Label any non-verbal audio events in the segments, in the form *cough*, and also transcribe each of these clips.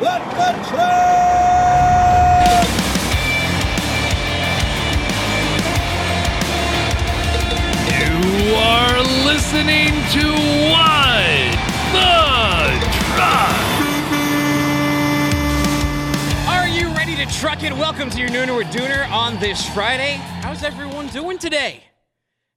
Let the train! You are listening to What the Truck. Are you ready to truck it? Welcome to your Nooner with Dooner on this Friday. How's everyone doing today?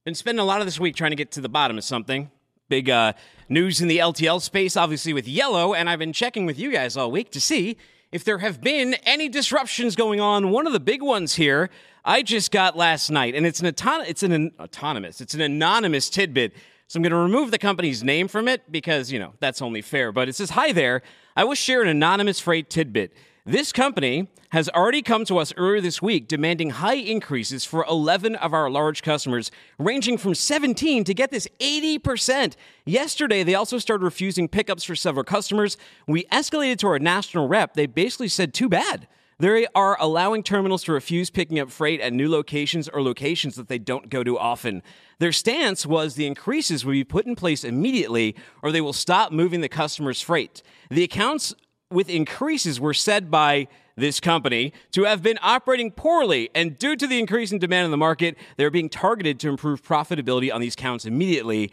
Been spending a lot of this week trying to get to the bottom of something. Big uh, news in the LTL space, obviously with Yellow, and I've been checking with you guys all week to see if there have been any disruptions going on. One of the big ones here I just got last night, and it's an it's an, an autonomous, it's an anonymous tidbit. So I'm going to remove the company's name from it because, you know, that's only fair. But it says, Hi there. I will share an anonymous freight tidbit. This company has already come to us earlier this week demanding high increases for 11 of our large customers, ranging from 17 to get this 80%. Yesterday, they also started refusing pickups for several customers. We escalated to our national rep. They basically said, Too bad. They are allowing terminals to refuse picking up freight at new locations or locations that they don't go to often. Their stance was the increases will be put in place immediately or they will stop moving the customer's freight. The accounts with increases were said by this company to have been operating poorly, and due to the increase in demand in the market, they're being targeted to improve profitability on these counts immediately.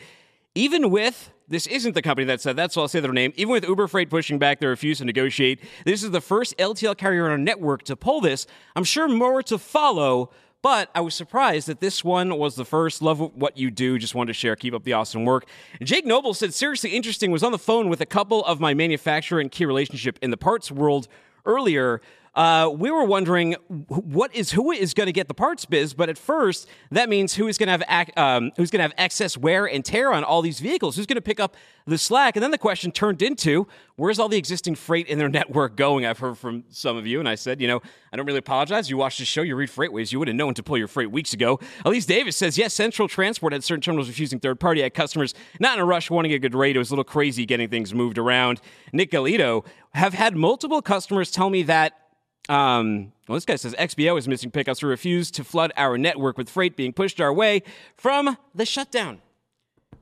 Even with this isn't the company that said that, so I'll say their name. Even with Uber Freight pushing back their refuse to negotiate, this is the first LTL carrier on our network to pull this. I'm sure more to follow, but I was surprised that this one was the first. Love what you do. Just wanted to share. Keep up the awesome work. Jake Noble said, seriously interesting, was on the phone with a couple of my manufacturer and key relationship in the parts world earlier. Uh, we were wondering what is who is going to get the parts biz, but at first that means who is going to have ac- um, who's going to have excess wear and tear on all these vehicles. Who's going to pick up the slack? And then the question turned into where's all the existing freight in their *laughs* network going? I've heard from some of you, and I said, you know, I don't really apologize. You watch the show, you read FreightWaves, you would have known to pull your freight weeks ago. Elise Davis says, yes, Central Transport had certain terminals refusing third party at customers not in a rush, wanting a good rate. It was a little crazy getting things moved around. Nick Galito have had multiple customers tell me that um, well, this guy says XPO is missing pickups who refuse to flood our network with freight being pushed our way from the shutdown.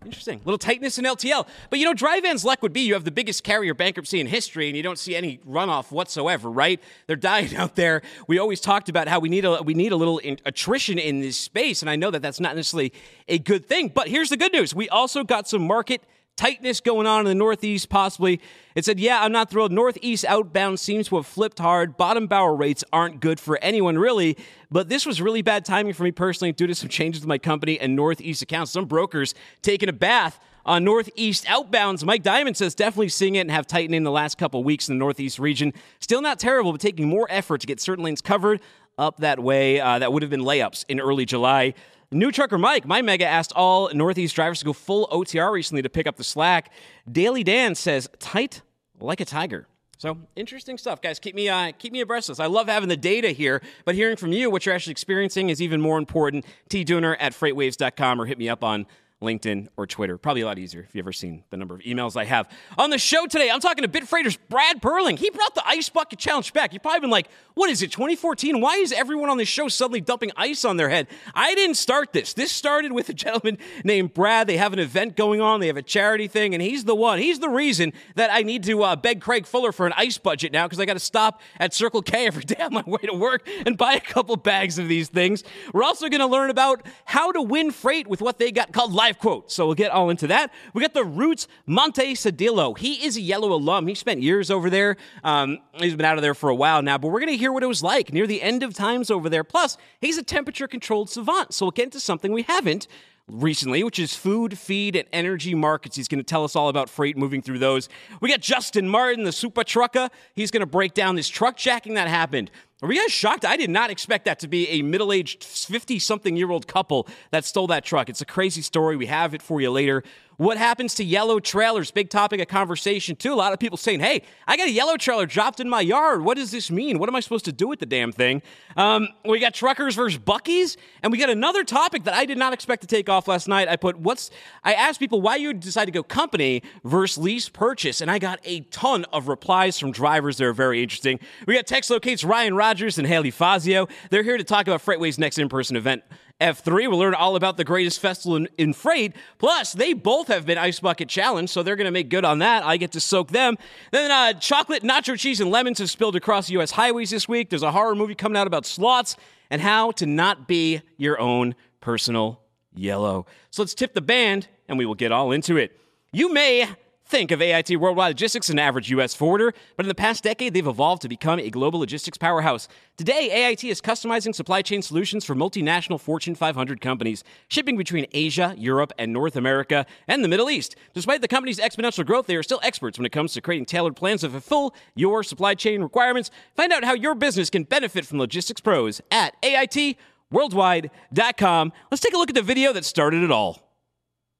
Interesting. Little tightness in LTL. But you know, dry van's luck would be you have the biggest carrier bankruptcy in history and you don't see any runoff whatsoever, right? They're dying *laughs* out there. We always talked about how we need a we need a little in, attrition in this space and I know that that's not necessarily a good thing, but here's the good news. We also got some market tightness going on in the Northeast, possibly. It said, Yeah, I'm not thrilled. Northeast outbound seems to have flipped hard. Bottom barrel rates aren't good for anyone, really. But this was really bad timing for me personally due to some changes with my company and Northeast accounts. Some brokers taking a bath on Northeast outbounds. Mike Diamond says definitely seeing it and have tightened in the last couple weeks in the Northeast region. Still not terrible, but taking more effort to get certain lanes covered up that way. Uh, that would have been layups in early July. New trucker Mike, my mega asked all Northeast drivers to go full OTR recently to pick up the slack. Daily Dan says tight like a tiger. So interesting stuff, guys. Keep me uh, keep me abreast of this. I love having the data here, but hearing from you what you're actually experiencing is even more important. T Dooner at freightwaves.com or hit me up on LinkedIn, or Twitter. Probably a lot easier if you've ever seen the number of emails I have. On the show today, I'm talking to Bitfreighter's Brad Perling. He brought the Ice Bucket Challenge back. You've probably been like, what is it, 2014? Why is everyone on this show suddenly dumping ice on their head? I didn't start this. This started with a gentleman *laughs* named Brad. They have an event going on, they have a charity thing, and he's the one. He's the reason that I need to uh, beg Craig Fuller for an ice budget now because I got to stop at Circle K every *laughs* day on my way to work and buy a couple bags of these things. We're also going to learn about how to win freight with what they got called live quote. So we'll get all into that. We got the Roots Monte Cedillo. He is a yellow alum. He spent years over there. Um, he's been out of there for a while now, but we're going to hear what it was like near the end of times over there. Plus, he's a temperature controlled savant. So we'll get into something we haven't recently, which is food, feed, and energy markets. He's going to tell us all about freight moving through those. We got Justin Martin, the super trucker. He's going to break down this truck jacking that happened. Are you guys shocked? I did not expect that to be a middle aged, 50 something year old couple that stole that truck. It's a crazy story. We have it for you later. What happens to yellow trailers? Big topic of conversation, too. A lot of people saying, hey, I got a yellow trailer dropped in my yard. What does this mean? What am I supposed to do with the damn thing? Um, we got truckers versus Buc-ee's, and we got another topic that I did not expect to take off last night. I put, what's, I asked people why you decide to go company versus lease purchase, and I got a ton of replies from drivers that are very interesting. We got TextLocate's Ryan Rogers and Haley Fazio. They're here to talk about FreightWaves' next in person event, F3. We'll learn all about the greatest festival in, in, freight. Plus, they both have been Ice Bucket Challenge, so they're going to make good on that. I get to soak them. Then, uh, chocolate, nacho cheese, and lemons have spilled across U.S. highways this week. There's a horror movie coming out about sloths and how to not be your own personal yellow. So let's tip the band, and we will get all into it. You may Think of AIT Worldwide Logistics, an average U.S. forwarder, but in the past decade, they've evolved to become a global logistics powerhouse. Today, AIT is customizing supply chain solutions for multinational Fortune 500 companies, shipping between Asia, Europe, and North America, and the Middle East. Despite the company's exponential growth, they are still experts when it comes to creating tailored plans to fulfill your supply chain requirements. Find out how your business can benefit from logistics pros at AITWorldwide.com. Let's take a look at the video that started it all.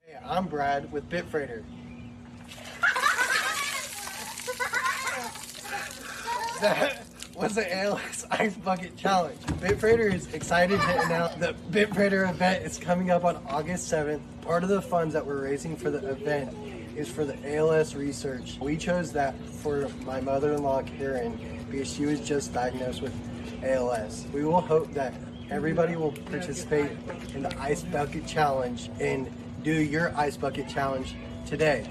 Hey, I'm Brad with Bitfreighter. That was the ALS Ice Bucket Challenge. Bitfreighter is excited to announce the Bitfreighter event is coming up on August 7th. Part of the funds that we're raising for the event is for the ALS research. We chose that for my mother-in-law Karen because she was just diagnosed with ALS. We will hope that everybody will participate in the Ice Bucket Challenge and do your Ice Bucket Challenge today.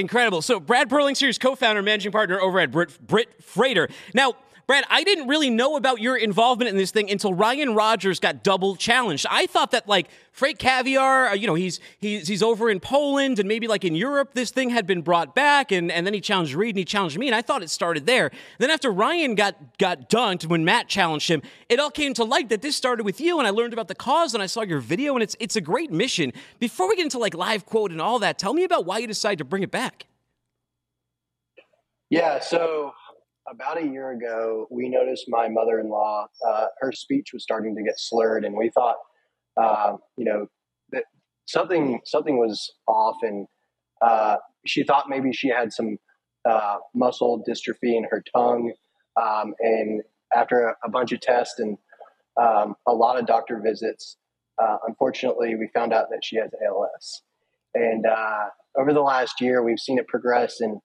Incredible. So, Brad Perlinger is co founder, managing partner over at Brit, Brit Freighter. Now, Brad, I didn't really know about your involvement in this thing until Ryan Rogers got double challenged. I thought that like Freight Caviar, uh, you know, he's he's he's over in Poland and maybe like in Europe, this thing had been brought back, and, and then he challenged Reed and he challenged me, and I thought it started there. Then after Ryan got got dunked when Matt challenged him, it all came to light that this started with you, and I learned about the cause, and I saw your video, and it's it's a great mission. Before we get into like live quote and all that, tell me about why you decided to bring it back. Yeah, so about a year ago, we noticed my mother in law, uh, her speech was starting to get slurred, and we thought, uh, you know, that something something was off, and uh, she thought maybe she had some uh, muscle dystrophy in her tongue. Um, and after a, a, bunch of tests and um, a lot of doctor visits, uh, unfortunately, we found out that she has ALS. And uh, over the last year, we've seen it progress and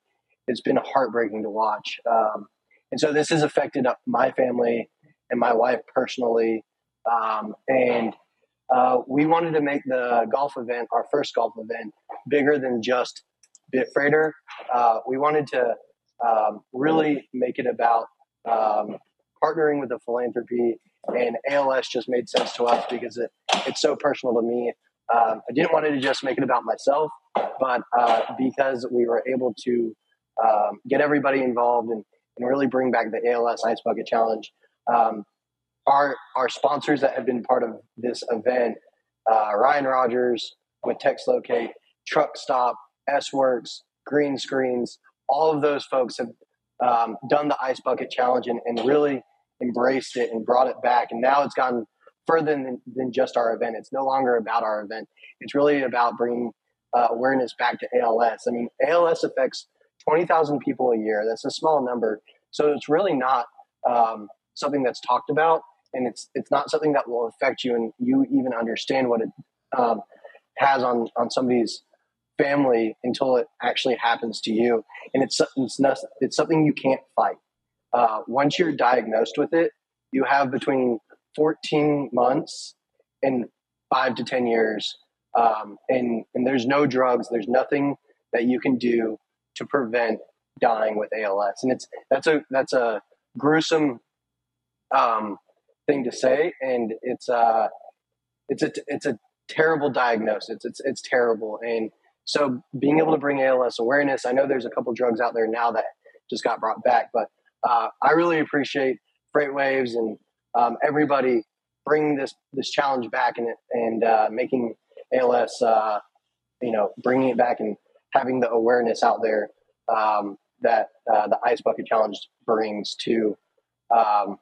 it's been heartbreaking to watch. Um, and so this has affected my family and my wife personally. Um, and uh, we wanted to make the golf event, our first golf event, bigger than just Bitfreighter. Uh, we wanted to um, really make it about um, partnering with the philanthropy, and ALS just made sense to us because it, it's so personal to me. Um, I didn't want to just make it about myself, but uh, because we were able to um, get everybody involved and, and really bring back the ALS Ice Bucket Challenge. Um, our our sponsors that have been part of this event, uh, Ryan Rogers with TextLocate, Truck Stop, S Works, Green Screens, all of those folks have um, done the Ice Bucket Challenge and, and, really embraced it and brought it back. And now it's gotten further than, than just our event. It's no longer about our event. It's really about bringing uh, awareness back to ALS. I mean, ALS affects 20,000 people a year. That's a small number. So it's really not um, something that's talked about, and it's it's not something that will affect you, and you even understand what it um, has on on somebody's family until it actually happens to you. And it's it's not, it's something you can't fight. Uh, once you're diagnosed with it, you have between 14 months and five to 10 years. Um, and, and there's no drugs, there's nothing that you can do to prevent dying with ALS. And it's that's a that's a gruesome um, thing to say, and it's uh it's a it's a terrible diagnosis. It's it's terrible, and so being able to bring ALS awareness. I know there's a couple drugs out there now that just got brought back, but uh, I really appreciate FreightWaves and um, everybody bringing this this challenge back and and uh, making ALS, uh, you know, bringing it back and having the awareness out there um, that uh, the Ice Bucket Challenge brings to, um,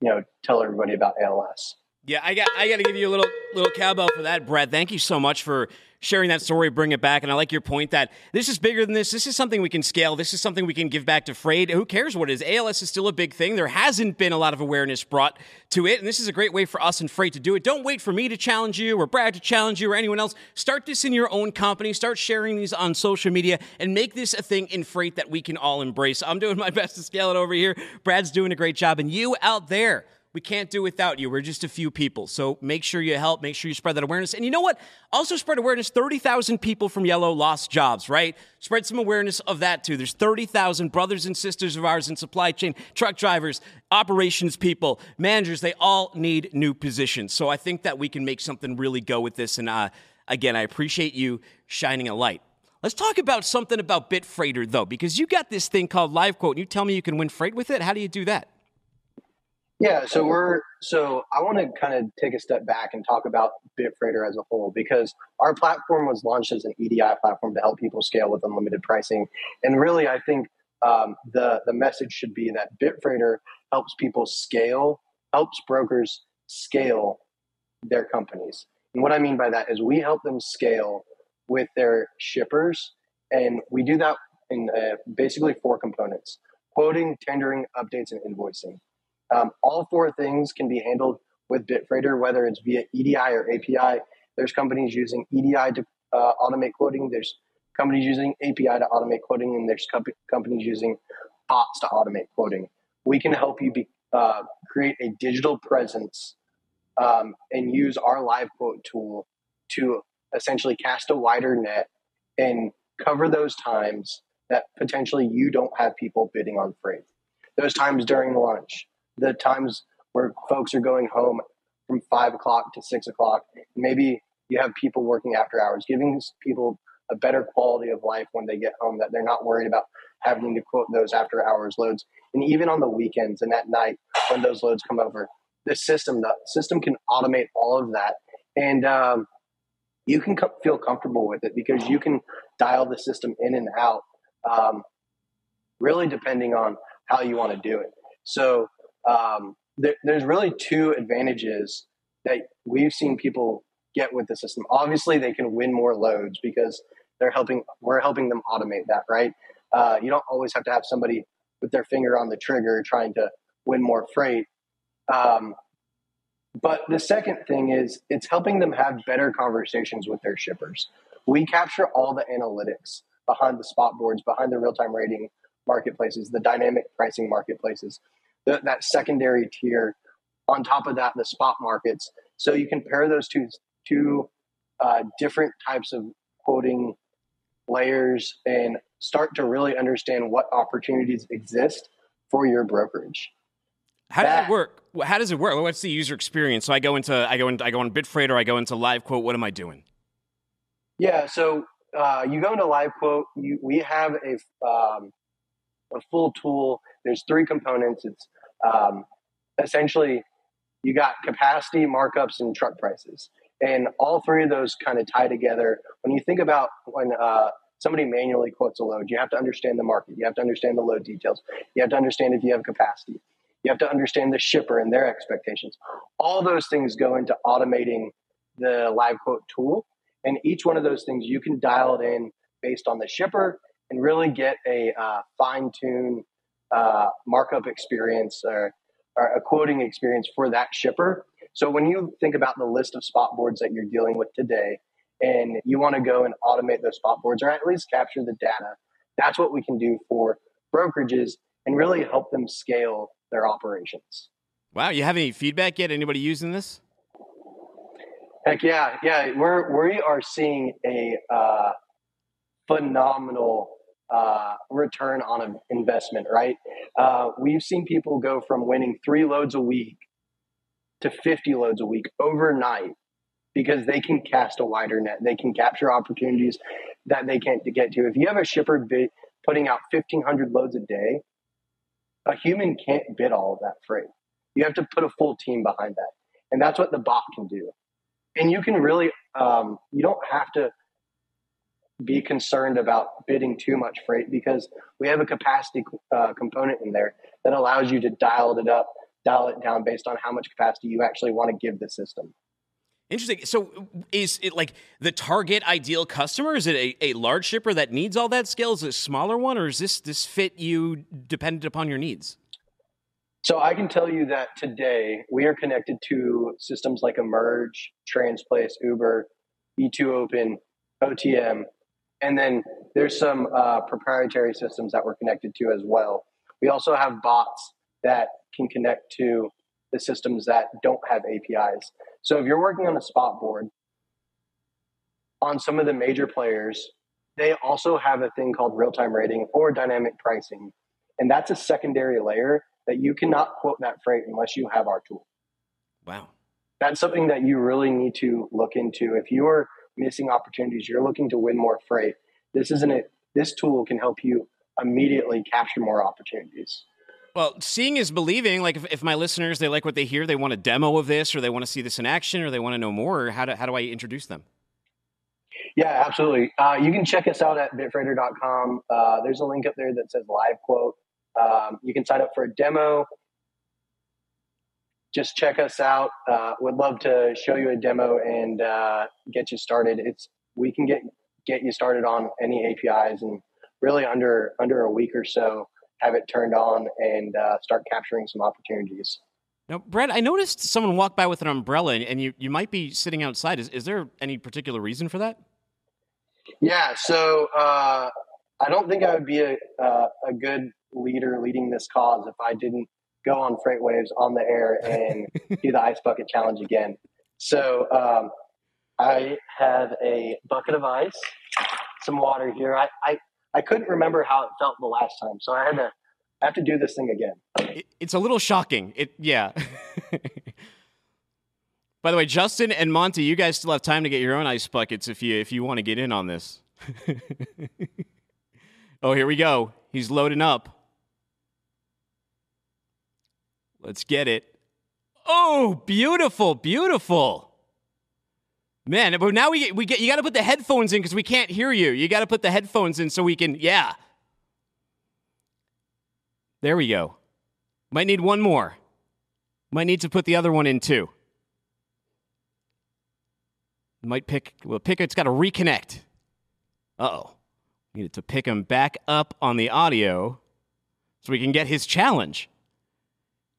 you know, tell everybody about ALS. Yeah, I got I got to give you a little little cowbell for that, Brad. Thank you so much for sharing that story, bring it back. And I like your point that this is bigger than this. This is something we can scale. This is something we can give back to freight. Who cares what it is? ALS is still a big thing. There hasn't been a lot of awareness brought to it. And this is a great way for us and freight to do it. Don't wait for me to challenge you or Brad to challenge you or anyone else. Start this in your own company. Start sharing these on social media and make this a thing in freight that we can all embrace. I'm doing my *laughs* best to scale it over here. Brad's doing a great job. And you out there, we can't do without you. We're just a few people. So make sure you help. Make sure you spread that awareness. And you know what? Also spread awareness. 30,000 people from Yellow lost jobs, right? Spread some awareness of that too. There's 30,000 brothers and sisters of ours in supply chain, truck drivers, operations people, managers. They all need new positions. So I think that we can make something really go with this. And uh, again, I appreciate you shining a light. Let's talk about something about Bitfreighter though, because you got this thing called Live Quote. And you tell me you can win freight with it. How do you do that? Yeah, so we're so I want to kind of take a step back and talk about Bitfreighter as a whole because our platform was launched as an EDI platform to help people scale with unlimited pricing, and really I think um, the the message should be that Bitfreighter helps people scale, helps brokers scale their companies, and what I mean by that is we help them scale with their shippers, and we do that in uh, basically four components: quoting, tendering, updates, and invoicing. Um, all four things can be handled with Bitfreighter, whether it's via EDI or API. There's companies using EDI to uh, automate quoting. There's companies using API to automate quoting, and there's comp- companies using bots to automate quoting. We can help you be, uh, create a digital presence um, and use our live quote tool to essentially cast a wider net and cover those times that potentially you don't have people bidding on freight. Those times during lunch, the times where folks are going home from five o'clock to six o'clock. Maybe you have people working after hours, giving people a better quality of life when they get home, that they're not worried about having to quote those after hours loads. And even on the weekends and at night when those loads come over, the system, the system can automate all of that. And um, you can co- feel comfortable with it because you can dial the system in and out, um, really depending on how you want to do it. So um, there, there's really two advantages that we've seen people get with the system. Obviously, they can win more loads because they're helping. We're helping them automate that, right? Uh, you don't always have to have somebody with their finger on the trigger trying to win more freight. Um, but the second thing is it's helping them have better conversations with their shippers. We capture all the analytics behind the spot boards, behind the real time rating marketplaces, the dynamic pricing marketplaces the, that secondary tier. On top of that, the spot markets. So you can pair those two two uh, different types of quoting layers and start to really understand what opportunities exist for your brokerage. How does that, it work? How does it work? What's the user experience? So I go into I go into I go on Bitfreighter, I go into Live Quote. What am I doing? Yeah, so uh, you go into Live Quote. You, we have a um, a full tool. There's three components. It's um, essentially you got capacity, markups, and truck prices. And all three of those kind of tie together. When you think about when uh, somebody manually quotes a load, you have to understand the market. You have to understand the load details. You have to understand if you have capacity. You have to understand the shipper and their expectations. All those things go into automating the live quote tool. And each one of those things, you can dial it in based on the shipper and really get a uh, fine tune uh, markup experience or, or a quoting experience for that shipper. So when you think about the list of spot boards that you're dealing with today, and you want to go and automate those spot boards or at least capture the data, that's what we can do for brokerages and really help them scale their operations. Wow, you have any feedback yet? Anybody using this? Heck yeah, yeah. We're we are seeing a uh, phenomenal uh, return on an investment, right? Uh, we've seen people go from winning three loads a week to 50 loads a week overnight because they can cast a wider net. They can capture opportunities that they can't get to. If you have a shipper bid, putting out 1,500 loads a day, a human can't bid all of that freight. You have to put a full team behind that. And that's what the bot can do. And you can really, um, you don't have to be concerned about bidding too much freight because we have a capacity uh, component in there that allows you to dial it up, dial it down based on how much capacity you actually want to give the system. Interesting. So, is it like the target ideal customer? Is it a, a large shipper that needs all that scale? Is it a smaller one, or is this this fit you dependent upon your needs? So I can tell you that today we are connected to systems like Emerge, Transplace, Uber, E2 Open, OTM, and then there's some uh, proprietary systems that we're connected to as well. We also have bots that can connect to the systems that don't have APIs. So if you're working on a spot board on some of the major players, they also have a thing called real time rating or dynamic pricing. And that's a secondary layer that you cannot quote that freight unless you have our tool. Wow. That's something that you really need to look into. If you are missing opportunities, you're looking to win more freight, this isn't it. This tool can help you immediately capture more opportunities. Well, seeing is believing. Like, if, if my listeners they like what they hear, they want a demo of this, or they want to see this in action, or they want to know more. How do how do I introduce them? Yeah, absolutely. Uh, you can check us out at bitfreighter.com. Uh, there's a link up there that says live quote. Um, you can sign up for a demo. Just check us out. Uh, would love to show you a demo and uh, get you started. It's we can get get you started on any APIs and really under under a week or so have it turned on and uh, start capturing some opportunities. Now, Brad, I noticed someone walked by with an umbrella, and you, you might be sitting outside. Is, is there any particular reason for that? Yeah, so uh, I don't think I would be a, uh, a good leader leading this cause if I didn't go on FreightWaves on the air and *laughs* do the ice bucket challenge again. So um, I have a bucket of ice, some water here. I, I I couldn't remember how it felt the last time, so I had to I have to do this thing again. It, it's a little shocking. It yeah. *laughs* By the way, Justin and Monte, you guys still have time to get your own ice buckets if you if you want to get in on this. *laughs* oh, here we go. He's loading up. Let's get it. Oh, beautiful, beautiful. Man, but now we get, we get you got to put the headphones in because we can't hear you. You got to put the headphones in so we can, yeah. There we go. Might need one more. Might need to put the other one in too. Might pick, well, pick, it's got to reconnect. Uh oh. Needed to pick him back up on the audio so we can get his challenge.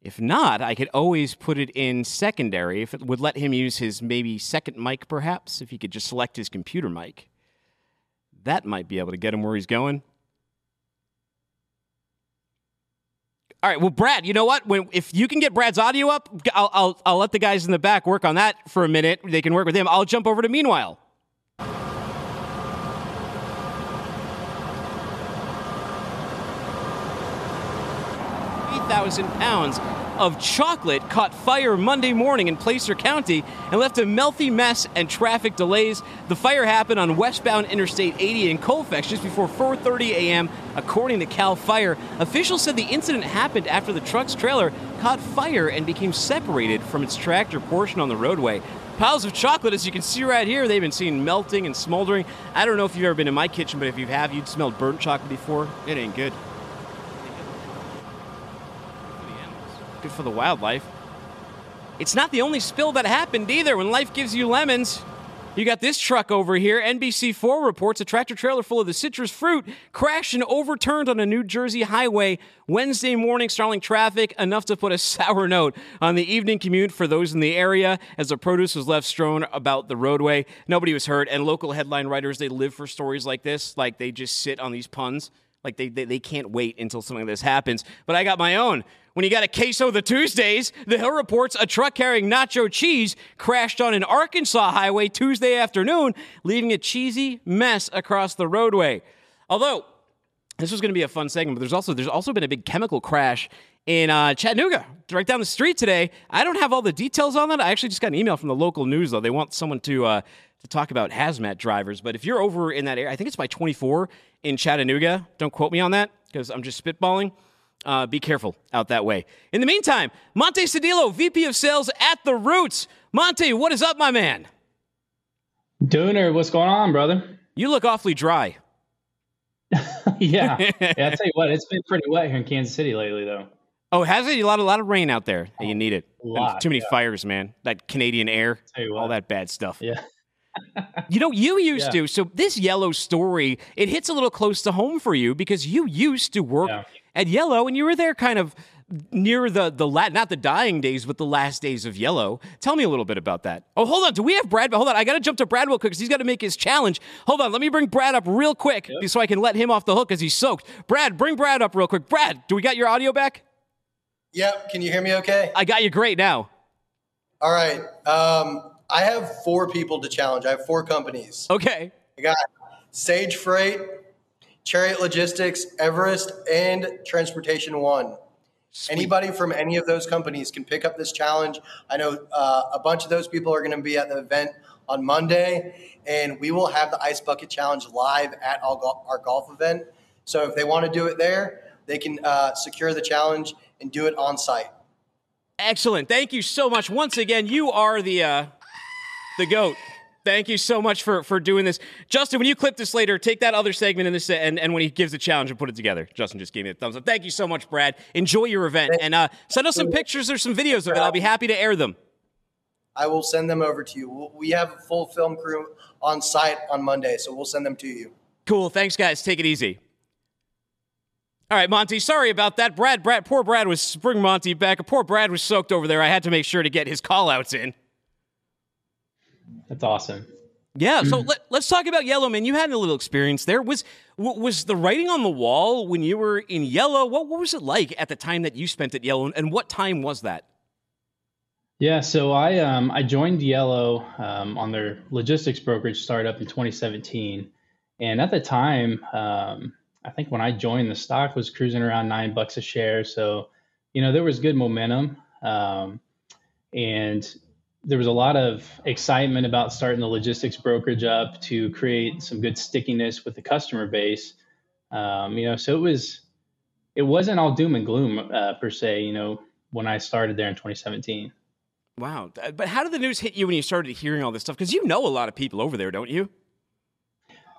If not, I could always put it in secondary if it would let him use his maybe second mic, perhaps, if he could just select his computer mic. That might be able to get him where he's going. All right, well, Brad, you know what? When, if you can get Brad's audio up, I'll, I'll, I'll let the guys in the back work on that for a minute. They can work with him. I'll jump over to meanwhile. 3,000 pounds of chocolate caught fire Monday morning in Placer County and left a melty mess and traffic delays. The fire happened on westbound Interstate 80 in Colfax just before 4:30 a.m. According to Cal Fire, officials said the incident happened after the truck's trailer caught fire and became separated from its tractor portion on the roadway. Piles of chocolate, as you can see right here, they've been seen melting and smoldering. I don't know if you've ever been in my kitchen, but if you have, you'd smelled burnt chocolate before. It ain't good. Good for the wildlife. It's not the only spill that happened either. When life gives you lemons, you got this truck over here. NBC4 reports a tractor trailer full of the citrus fruit crashed and overturned on a New Jersey highway Wednesday morning, stalling traffic enough to put a *laughs* sour note on the evening commute for those in the area as the produce was left strewn about the roadway. Nobody was hurt, and local headline writers, they live for stories like this. Like they just sit on these puns. Like they, they, they can't wait until something like this happens. But I got my own. When you got a queso the Tuesdays, the Hill reports a truck carrying nacho cheese crashed on an Arkansas highway Tuesday afternoon, leaving a cheesy mess across the roadway. Although this was going to be a fun segment, but there's also there's also been a big chemical crash in uh, Chattanooga, right down the street today. I don't have all the details on that. I actually just got an email from the local news though. They want someone to uh, to talk about hazmat drivers. But if you're over in that area, I think it's by 24 in Chattanooga. Don't quote me on that because I'm just spitballing. Uh, be careful out that way. In the meantime, Monte Cedillo, VP of Sales at The Roots. Monte, what is up, my man? Dooner, what's going on, brother? You look awfully dry. *laughs* yeah. *laughs* yeah, I tell you what, it's been pretty wet here in Kansas City lately, though. Oh, has it? A lot, a lot of rain out there. you need it. Lot, Too many yeah. fires, man. That Canadian air, all that bad stuff. Yeah. *laughs* You know, you used Yeah. to. So this Yellow story, it hits a little close to home for you because you used to work Yeah. At Yellow, and you were there kind of near the the la- not the dying days, but the last days of Yellow. Tell me a little bit about that. Oh, hold on. Do we have Brad? But Hold on. I got to jump to Brad real quick because he's got to make his challenge. Hold on. Let me bring Brad up real quick so I can let him off the hook because he's soaked. Brad, bring Brad up real quick. Brad, do we got your audio back? Yep. Can you hear me okay? I got you great now. All right. Um, I have four people to challenge. I have four companies. Okay. I got Sage Freight, Chariot Logistics, Everest, and Transportation One. Anybody from any of those companies can pick up this challenge. I know uh, a bunch of those people are going to be at the event on Monday, and we will have the Ice Bucket Challenge live at our golf event. So if they want to do it there, they can uh, secure the challenge and do it on site. Excellent. Thank you so much. Once again, you are the uh, the goat. Thank you so much for for doing this, Justin. When you clip this later, take that other segment in this and and when he gives the challenge and put it together. Justin just gave me a thumbs up. Thank you so much, Brad. Enjoy your event and uh, send us some pictures or some videos of it. I'll be happy to air them. I will send them over to you. We have a full film crew on site on Monday, so we'll send them to you. Cool. Thanks, guys. Take it easy. All right, Monte. Sorry about that. Brad, Brad, poor Brad was bring Monte back. Poor Brad was soaked over there. I had to make sure to get his call outs in. That's awesome. Yeah, so let, us talk about Yellow, man. You had a little experience there. Was w- was the writing on the wall when you were in Yellow? What, what was it like at the time that you spent at Yellow, and what time was that? Yeah, so I um, I joined Yellow um, on their logistics brokerage startup in 2017, and at the time, um, I think when I joined, the stock was cruising around nine bucks a share. So, you know, there was good momentum, um, and there was a lot of excitement about starting the logistics brokerage up to create some good stickiness with the customer base. Um, you know, so it was it wasn't all doom and gloom uh, per se. You know, when I started there in 2017. Wow. But how did the news hit you when you started hearing all this stuff? Because you know a lot of people over there, don't you?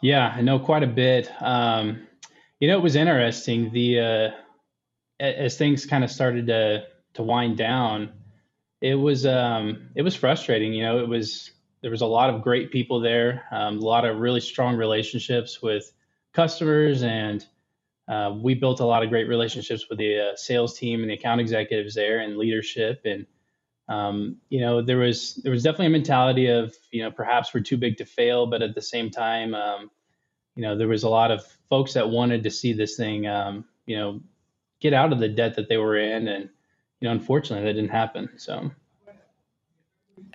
Yeah, I know quite a bit. Um, you know, it was interesting. The uh, as things kind of started to to wind down, it was um, it was frustrating. You know, it was there was a lot of great people there, um, a lot of really strong relationships with customers, and uh, we built a lot of great relationships with the uh, sales team and the account executives there and leadership and um, you know there was there was definitely a mentality of you know perhaps we're too big to fail but at the same time um, you know there was a lot of folks that wanted to see this thing um, you know get out of the debt that they were in and you know unfortunately that didn't happen so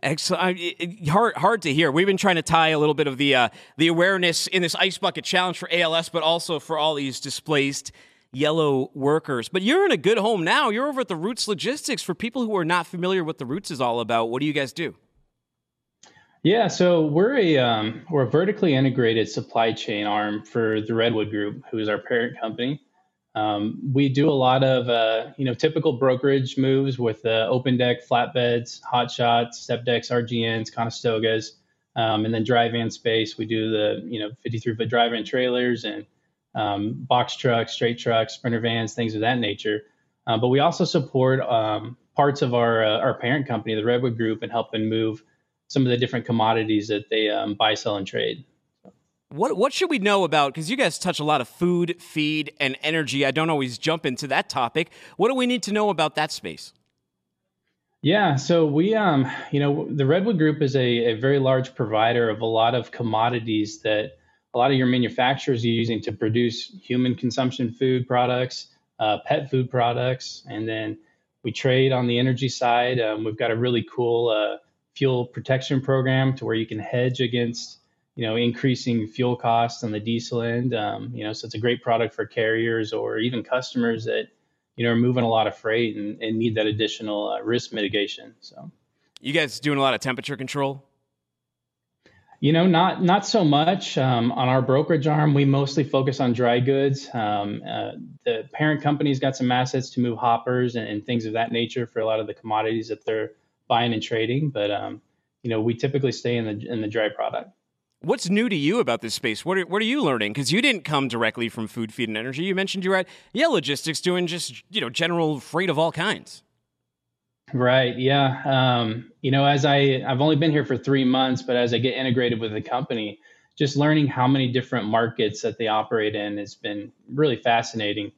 Excellent. I- hard, hard to hear. We've been trying to tie a little bit of the uh, the awareness in this ice bucket challenge for ALS, but also for all these displaced yellow workers. But you're in a good home now. You're over at the Roots Logistics. For people who are not familiar with the Roots is all about, what do you guys do? Yeah, so we're a um, we're a vertically integrated supply chain arm for the Redwood Group, who is our parent company. Um, we do a lot of uh, you know typical brokerage moves with uh, open deck flatbeds, hot shots, step decks, RGNs, Conestogas, um, and then dry van space. We do the you know 53 foot dry van trailers and um, box trucks, straight trucks, sprinter vans, things of that nature. Uh, but we also support um, parts of our uh, our parent company, the Redwood Group, and help them move some of the different commodities that they um, buy, sell, and trade. What what should we know about? Because you guys touch a lot of food, feed, and energy. I don't always jump into that topic. What do we need to know about that space? Yeah, so we, um, you know, the Redwood Group is a, a very large provider of a lot of commodities that a lot of your manufacturers are using to produce human consumption food products, uh, pet food products, and then we trade on the energy side. Um, we've got a really cool uh, fuel protection program to where you can hedge against, you know, increasing fuel costs on the diesel end. Um, you know, so it's a great product for carriers or even customers that you know, are moving a lot of freight and, and need that additional uh, risk mitigation. So, You guys doing a lot of temperature control? you know, not not so much um, on our brokerage arm. We mostly focus on dry goods. Um, uh, the parent company's got some assets to move hoppers and, and things of that nature for a lot of the commodities that they're buying and trading. But um, you know, we typically stay in the in the dry product. What's new to you about this space? What are, what are you learning? Because you didn't come directly from food, feed, and energy. You mentioned you were at yeah logistics doing just you know general freight of all kinds. Right. Yeah. Um, you know, as I I've only been here for three months, but as I get integrated with the company, just learning how many different markets that they operate in has been really fascinating.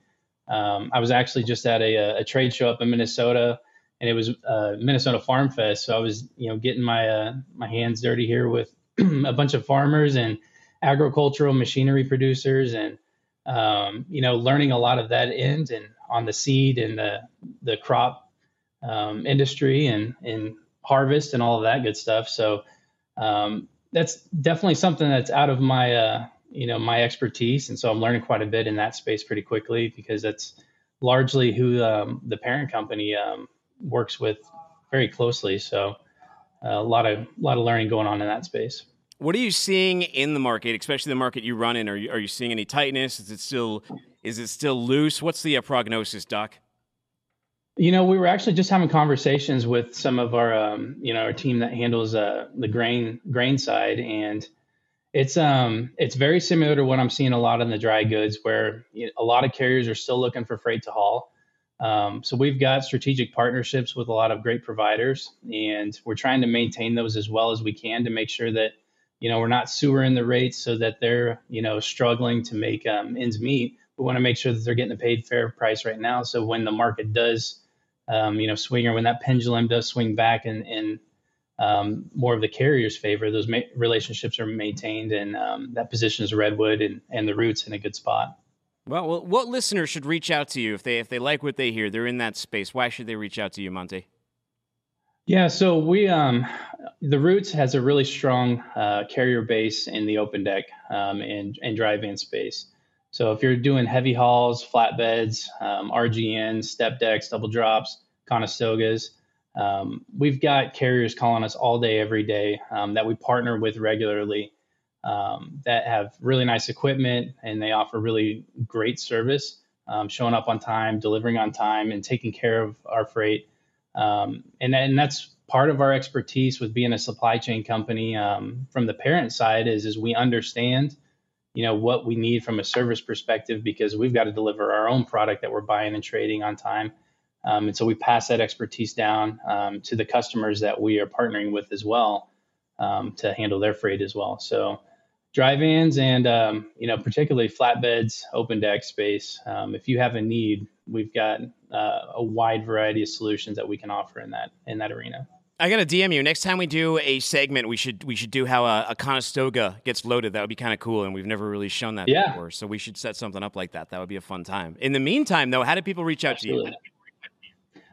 Um, I was actually just at a, a, trade show up in Minnesota, and it was uh, Minnesota Farm Fest. So I was, you know, getting my uh, my hands dirty here with *clears throat* a bunch of farmers and agricultural machinery producers, and um, you know, learning a lot of that end and on the seed and the the crop um, industry and and harvest and all of that good stuff. So um, that's definitely something that's out of my uh, you know my expertise, and so I'm learning quite a bit in that space pretty quickly because that's largely who um, the parent company um, works with very closely. So a lot of a lot of learning going on in that space. What are you seeing in the market, especially the market you run in? Are you are you seeing any tightness? Is it still is it still loose? What's the uh, prognosis, Doc? You know, we were actually just having conversations with some of our, um, you know, our team that handles uh, the grain grain side, and it's um it's very similar to what I'm seeing a lot in the dry goods, where you know, a lot of carriers are still looking for freight to haul. Um, so we've got strategic partnerships with a lot of great providers, and we're trying to maintain those as well as we can to make sure that you know we're not sewering the rates so that they're you know struggling to make um, ends meet. We want to make sure that they're getting a paid fair price right now. So when the market does um, you know swing or when that pendulum does swing back and, and um, more of the carrier's favor, those ma- relationships are maintained, and um, that positions Redwood and, and the roots in a good spot. Well, what listeners should reach out to you if they if they like what they hear? They're in that space. Why should they reach out to you, Monte? Yeah, so we um, the Roots has a really strong uh, carrier base in the open deck um, and and dry van space. So if you're doing heavy hauls, flatbeds, um, RGN, step decks, double drops, Conestogas, um, we've got carriers calling us all day, every day um, that we partner with regularly um, that have really nice equipment and they offer really great service, um, showing up on time, delivering on time, and taking care of our freight. Um, and, and that's part of our expertise with being a supply chain company um, from the parent side is, is we understand you know what we need from a service perspective because we've got to deliver our own product that we're buying and trading on time um, and so we pass that expertise down um, to the customers that we are partnering with as well um, to handle their freight as well. So dry vans and um, you know particularly flatbeds, open deck space. Um, if you have a need, we've got uh, a wide variety of solutions that we can offer in that in that arena. I gotta DM you next time we do a segment. We should we should do how a, a Conestoga gets loaded. That would be kind of cool, and we've never really shown that yeah. before. So we should set something up like that. That would be a fun time. In the meantime, though, how do people reach out Absolutely. to you?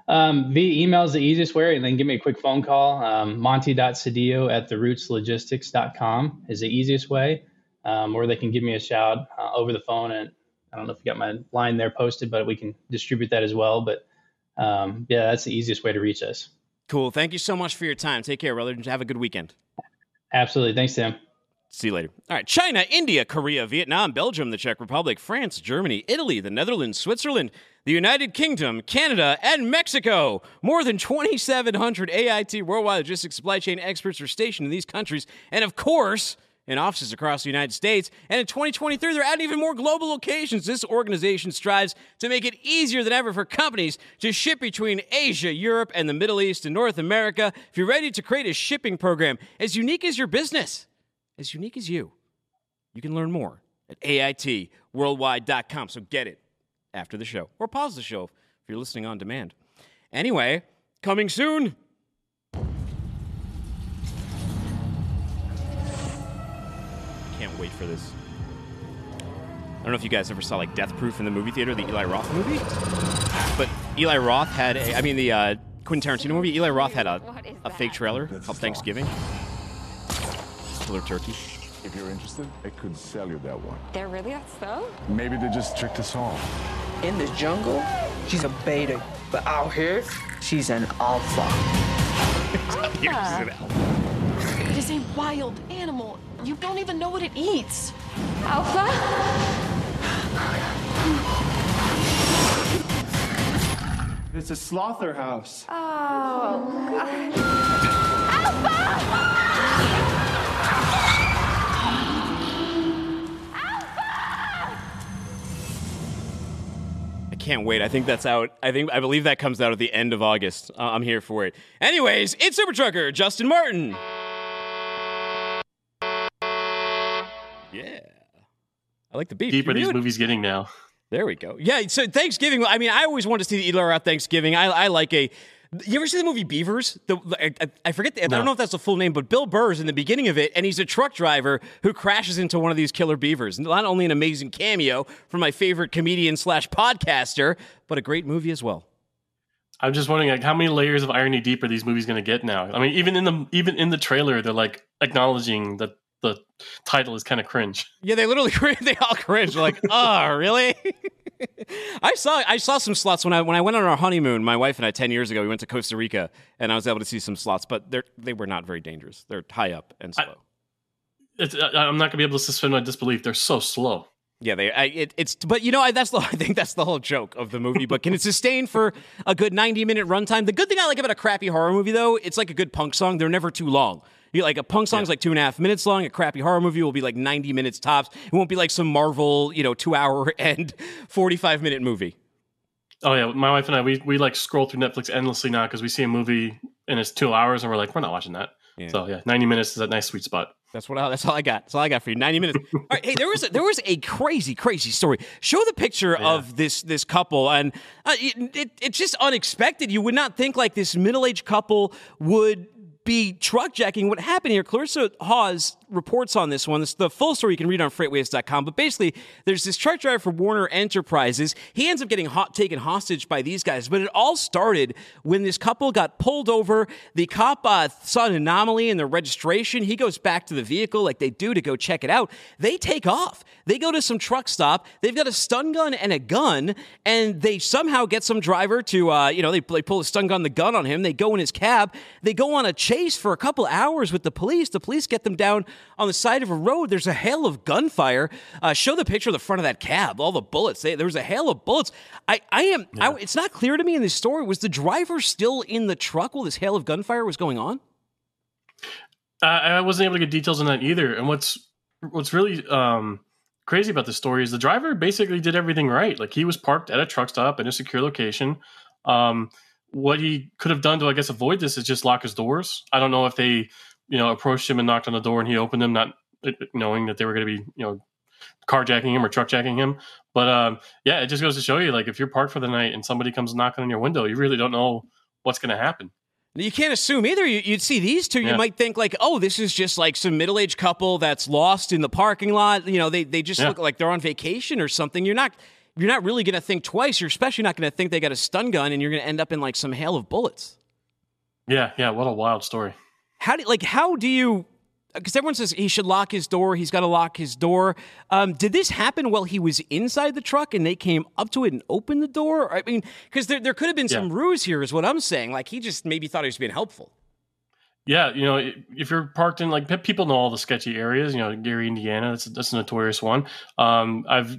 Um, via email is the easiest way, and then give me a quick phone call. Um, Monty.cedillo at therootslogistics.com is the easiest way, um, or they can give me a shout uh, over the phone. And I don't know if you got my line there posted, but we can distribute that as well. But um, yeah, that's the easiest way to reach us. Cool. Thank you so much for your time. Take care, brother. Have a good weekend. Absolutely. Thanks, Tim. See you later. All right. China, India, Korea, Vietnam, Belgium, the Czech Republic, France, Germany, Italy, the Netherlands, Switzerland, the United Kingdom, Canada, and Mexico. More than 2,700 AIT worldwide logistics supply chain experts are stationed in these countries. And of course, in offices across the United States. And in 2023, they're adding even more global locations. This organization strives to make it easier than ever for companies to ship between Asia, Europe, and the Middle East and North America. If you're ready to create a shipping program as unique as your business, as unique as you. You can learn more at AITworldwide.com. So get it after the show or pause the show if you're listening on demand. Anyway, coming soon. Can't wait for this. I don't know if you guys ever saw like Death Proof in the movie theater, the Eli Roth movie. But Eli Roth had a, I mean, the uh, Quentin Tarantino movie, Eli Roth had a, a fake trailer called Thanksgiving killer turkey. If you're interested, I could sell you that one. They're really that slow? Maybe they just tricked us all. In the jungle, she's a beta, but out here, she's an alpha. *laughs* alpha. It is a wild animal. You don't even know what it eats. Alpha? It's a slaughterhouse. Oh, God. *laughs* Alpha! Can't wait. I think that's out. I think I believe that comes out at the end of August. Uh, I'm here for it. Anyways, it's Super Trucker Justin Martin. Yeah, I like the beef. Deep are these movies getting now? There we go. Yeah, so Thanksgiving. I mean, I always wanted to see the Eater at Thanksgiving. I, I like a. You ever see the movie Beavers? The, I, I- forget. The, I don't know if that's the full name, but Bill Burr's in the beginning of it, and he's a truck driver who crashes into one of these killer beavers. Not only an amazing cameo from my favorite comedian slash podcaster, but a great movie as well. I'm just wondering, like, how many layers of irony deep are these movies going to get now? I mean, even in the even in the trailer, they're like acknowledging that the title is kind of cringe. Yeah, they literally *laughs* they all cringe. They're like, oh, really? *laughs* *laughs* I saw I saw some sloths when I when I went on our honeymoon. My wife and I ten years ago, we went to Costa Rica, and I was able to see some sloths, but they they were not very dangerous. They're high up and slow. It's, I- I'm not going to be able to suspend my disbelief. They're so slow. Yeah, they. I, it, it's but you know I, that's the *laughs* I think that's the whole joke of the movie. But can it sustain for a good ninety minute runtime? The good thing I like about a crappy horror movie though, it's like a good punk song. They're never too long. You like a punk song's like two and a half minutes long. A crappy horror movie will be like ninety minutes tops. It won't be like some Marvel, you know, two hour *laughs* and forty five minute movie. Oh yeah, my wife and I we we like scroll through Netflix endlessly now because we see a movie and it's two hours and we're like we're not watching that. So yeah, 90 minutes is a nice sweet spot. That's what. I, that's all I got. That's all I got for you. Ninety minutes. All right. Hey, there was a, there was a crazy, crazy story. Show the picture of this this couple, and uh, it, it, it's just unexpected. You would not think like this middle aged couple would be truck jacking. What happened here? Clarissa Hawes reports on this one. It's the full story you can read on freightwaves.com. But basically, there's this truck driver for Warner Enterprises. He ends up getting hot, taken hostage by these guys. But it all started when this couple got pulled over. The cop uh, saw an anomaly in the registration. He goes back to the vehicle like they do to go check it out. They take off. They go to some truck stop. They've got a stun gun and a gun, and they somehow get some driver to, uh, you know, they, they pull a stun gun, the gun on him. They go in his cab. They go on a chase for a couple hours with the police. The police get them down on the side of a road. There's a hail of gunfire. Uh, show the picture of the front of that cab. All the bullets. They, there was a hail of bullets. I, I am. I, it's not clear to me in this story. Was the driver still in the truck while this hail of gunfire was going on? I, I wasn't able to get details on that either. And what's what's really um, crazy about this story is the driver basically did everything right. Like he was parked at a truck stop in a secure location. Um, what he could have done to, I guess, avoid this is just lock his doors. I don't know if they, you know, approached him and knocked on the door and he opened them, not uh, knowing that they were going to be, you know, carjacking him or truckjacking him. But um, yeah, it just goes to show you, like, if you're parked for the night and somebody comes knocking on your window, you really don't know what's going to happen. You can't assume either. You, you'd see these two, you might think like, oh, this is just like some middle-aged couple that's lost in the parking lot. You know, they they just Yeah. look like they're on vacation or something. You're not you're not really going to think twice. You're especially not going to think they got a stun gun and you're going to end up in like some hail of bullets. Yeah, yeah, what a wild story. How do like how do you? Because everyone says he should lock his door. He's got to lock his door. Um, did this happen while he was inside the truck and they came up to it and opened the door? I mean, because there, there could have been some Yeah. ruse here, is what I'm saying. Like he just maybe thought he was being helpful. Yeah, you know, if you're parked in like people know all the sketchy areas. You know, Gary, Indiana, that's that's a notorious one. Um, I've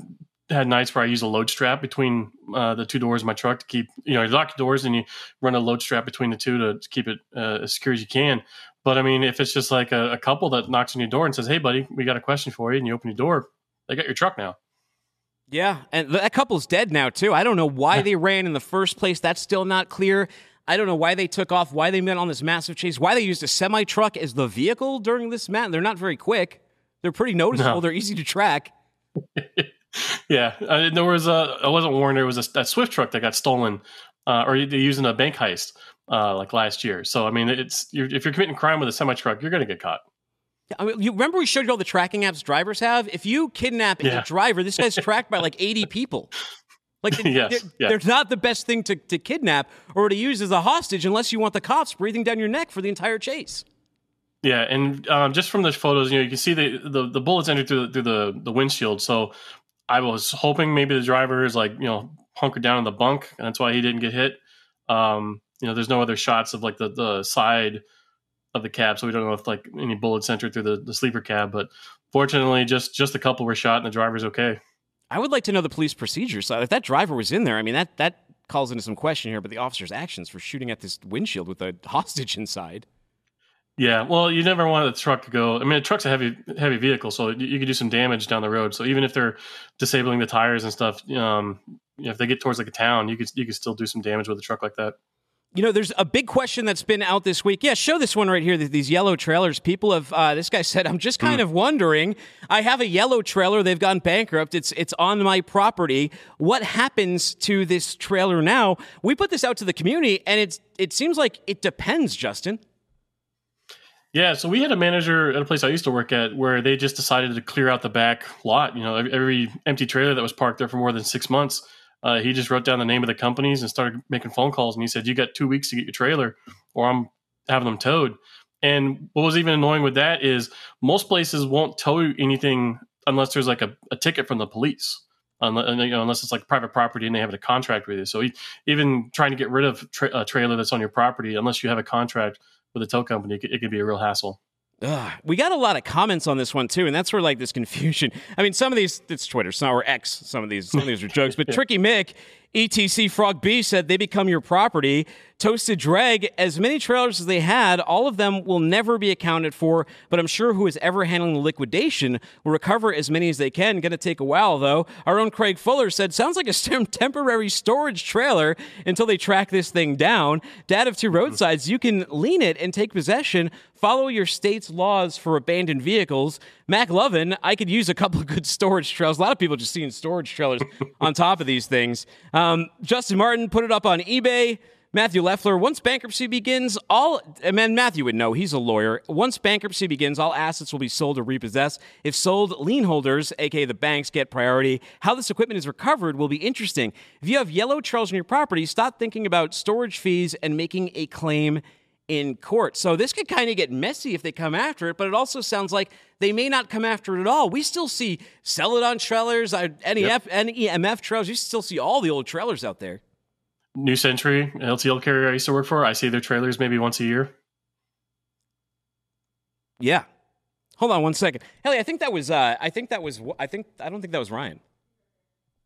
had nights where I use a load strap between uh, the two doors of my truck to keep you know you lock your doors and you run a load strap between the two to, to keep it uh, as secure as you can. But I mean, if it's just like a, a couple that knocks on your door and says, "Hey, buddy, we got a question for you," and you open your door, they got your truck now. Yeah, and that couple's dead now too. I don't know why they ran in the first place. That's still not clear. I don't know why they took off, why they went on this massive chase, why they used a semi truck as the vehicle during this match. They're not very quick. They're pretty noticeable. No. They're easy to track. *laughs* Yeah, uh, there was a. I wasn't warned. There was a, a Swift truck that got stolen, uh, or they're using a bank heist, uh, like last year. So I mean, it's you're, if you're committing crime with a semi truck, you're going to get caught. I mean, you remember we showed you all the tracking apps drivers have? If you kidnap Yeah. a driver, this guy's *laughs* tracked by like 80 people. Like, *laughs* Yes, they're, yeah. they're not the best thing to, to kidnap or to use as a hostage unless you want the cops breathing down your neck for the entire chase. Yeah, and um, just from the photos, you know, you can see the the, the bullets entered through the, through the the windshield. So I was hoping maybe the driver is like you know hunkered down in the bunk, and that's why he didn't get hit. Um, you know, there's no other shots of like the the side of the cab, so we don't know if like any bullets entered through the, the sleeper cab. But fortunately, just just a couple were shot, and the driver's okay. I would like to know the police procedure. So if that driver was in there, I mean, that, that calls into some question here, but the officer's actions for shooting at this windshield with a hostage inside. Yeah, well, you never want the truck to go. I mean, a truck's a heavy heavy vehicle, so you, you could do some damage down the road. So even if they're disabling the tires and stuff, um, you know, if they get towards like a town, you could you could still do some damage with a truck like that. You know, there's a big question that's been out this week. Yeah, show this one right here. These yellow trailers. People have. Uh, this guy said, "I'm just kind mm. of wondering. I have a yellow trailer. They've gone bankrupt. It's it's on my property. What happens to this trailer now?" We put this out to the community, and it's it seems like it depends, Justin. Yeah, so we had a manager at a place I used to work at where they just decided to clear out the back lot. You know, every empty trailer that was parked there for more than six months uh, he just wrote down the name of the companies and started making phone calls. And he said, "You got two weeks to get your trailer, or I'm having them towed." And what was even annoying with that is most places won't tow you anything unless there's like a, a ticket from the police. Unless, you know, unless it's like private property and they have a contract with you. So even trying to get rid of tra- a trailer that's on your property, unless you have a contract with a tow company, it, it could be a real hassle. Ugh. We got a lot of comments on this one too, and that's where like this confusion. I mean, some of these it's Twitter, so or X. Some of these, some of these are jokes, but *laughs* Tricky Mick ETC Frog B said they become your property. Toasted Drag, as many trailers as they had, all of them will never be accounted for, but I'm sure who is ever handling the liquidation will recover as many as they can. Gonna take a while though. Our own Craig Fuller said, sounds like a temporary storage trailer until they track this thing down. Dad of two mm-hmm. roadsides, you can lien it and take possession. Follow your state's laws for abandoned vehicles. Mac Lovin, I could use a couple of good storage trailers. A lot of people just seeing storage trailers *laughs* on top of these things. Uh, Um, Justin Martin put it up on eBay. Matthew Leffler, once bankruptcy begins, all, and then Matthew would know, he's a lawyer. Once bankruptcy begins, all assets will be sold or repossessed. If sold, lien holders, aka the banks, get priority. How this equipment is recovered will be interesting. If you have yellow trails on your property, stop thinking about storage fees and making a claim in court. So this could kind of get messy if they come after it, but it also sounds like they may not come after it at all. We still see Celadon trailers, NEF, yep. NEMF trailers. You still see all the old trailers out there. New Century, LTL carrier I used to work for, I see their trailers maybe once a year. Yeah. Hold on one second. Helly, I think that was uh I think that was I think I don't think that was Ryan.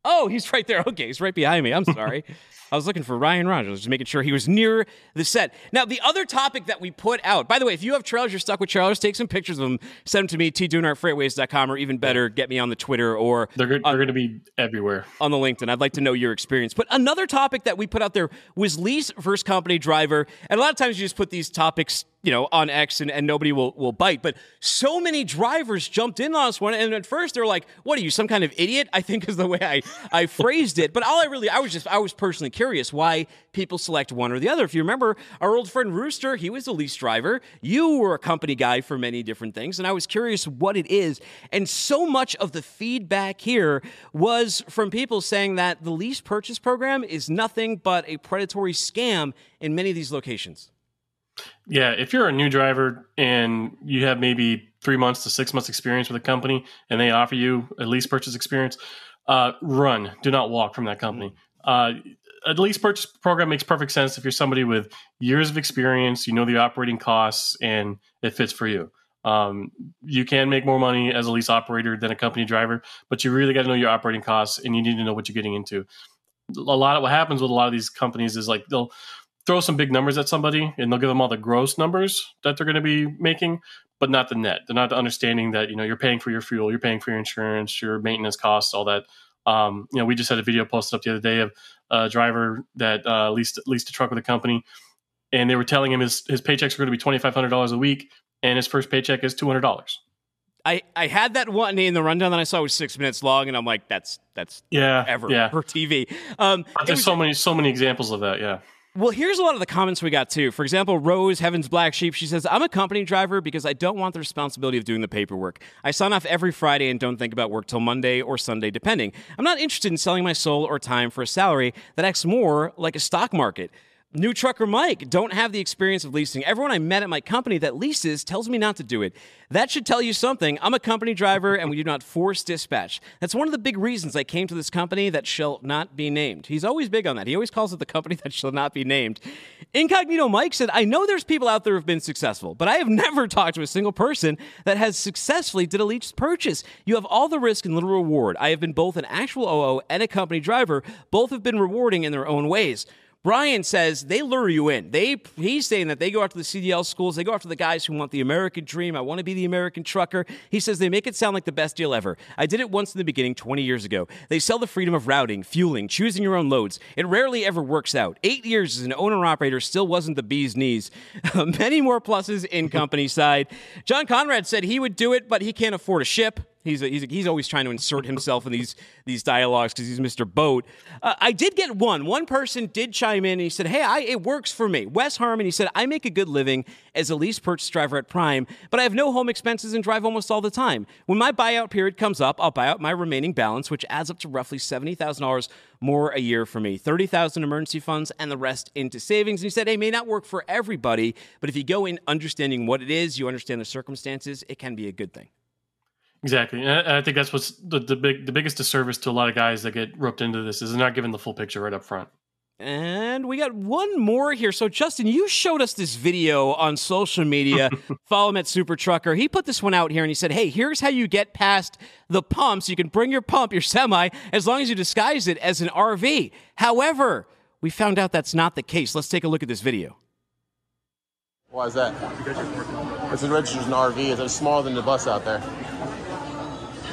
Oh, he's right there. Okay, he's right behind me. I'm sorry. *laughs* I was looking for Ryan Rogers, just making sure he was near the set. Now, the other topic that we put out, by the way, if you have trailers, you're stuck with trailers, take some pictures of them, send them to me, tdooner or even better, get me on the Twitter or. They're, they're going to be everywhere. On the LinkedIn. I'd like to know your experience. But another topic that we put out there was lease versus company driver. And a lot of times you just put these topics you know, on X and, and nobody will, will bite. But so many drivers jumped in on this one. And at first they're like, what are you, some kind of idiot? I think is the way I, I *laughs* phrased it. But all I really, I was just, I was personally curious why people select one or the other. If you remember, our old friend Rooster, he was a lease driver. You were a company guy for many different things. And I was curious what it is. And so much of the feedback here was from people saying that the lease purchase program is nothing but a predatory scam in many of these locations. Yeah, if you're a new driver and you have maybe three months to six months experience with a company and they offer you a lease purchase experience, uh, run. Do not walk from that company. Uh, a lease purchase program makes perfect sense if you're somebody with years of experience, you know the operating costs, and it fits for you. Um, you can make more money as a lease operator than a company driver, but you really got to know your operating costs and you need to know what you're getting into. A lot of what happens with a lot of these companies is like they'll throw some big numbers at somebody and they'll give them all the gross numbers that they're going to be making but not the net they're not understanding that you know you're paying for your fuel you're paying for your insurance your maintenance costs all that um, you know we just had a video posted up the other day of a driver that uh, leased leased a truck with a company and they were telling him his, his paychecks are going to be $2500 a week and his first paycheck is $200 I, I had that one in the rundown that I saw was six minutes long, and I'm like, that's that's yeah ever yeah. for TV. Um, there's was, so many so many examples of that. Yeah. Well, here's a lot of the comments we got too. For example, Rose, Heaven's Black Sheep, she says, I'm a company driver because I don't want the responsibility of doing the paperwork. I sign off every Friday and don't think about work till Monday or Sunday, depending. I'm not interested in selling my soul or time for a salary that acts more like a stock market. New trucker Mike, don't have the experience of leasing. Everyone I met at my company that leases tells me not to do it. That should tell you something. I'm a company driver and we do not force dispatch. That's one of the big reasons I came to this company that shall not be named. He's always big on that. He always calls it the company *laughs* that shall not be named. Incognito Mike said, I know there's people out there who've been successful, but I have *laughs* never talked to a single person that has successfully did a lease purchase. You have all the risk and little reward. I have been both an actual OO and a company driver. Both have been rewarding in their own ways. Brian says they lure you in. They he's saying that they go after the CDL schools, they go after the guys who want the American dream. I want to be the American trucker. He says they make it sound like the best deal ever. I did it once in the beginning 20 years ago. They sell the freedom of routing, fueling, choosing your own loads. It rarely ever works out. 8 years as an owner operator still wasn't the bee's knees. *laughs* Many more pluses in company side. John Conrad said he would do it, but he can't afford a ship. He's, a, he's, a, he's always trying to insert himself in these these dialogues because he's Mr. Boat. Uh, I did get one. One person did chime in and he said, "Hey, I, it works for me." Wes Harmon. He said, "I make a good living as a lease purchase driver at Prime, but I have no home expenses and drive almost all the time. When my buyout period comes up, I'll buy out my remaining balance, which adds up to roughly seventy thousand dollars more a year for me. Thirty thousand emergency funds and the rest into savings." And he said, "Hey, may not work for everybody, but if you go in understanding what it is, you understand the circumstances, it can be a good thing." Exactly, and I, I think that's what's the, the big the biggest disservice to a lot of guys that get roped into this is they're not given the full picture right up front. And we got one more here. So, Justin, you showed us this video on social media. *laughs* Follow him at Super Trucker. He put this one out here and he said, Hey, here's how you get past the pumps. You can bring your pump, your semi, as long as you disguise it as an RV. However, we found out that's not the case. Let's take a look at this video. Why is that? It's registered as an RV. It's smaller than the bus out there.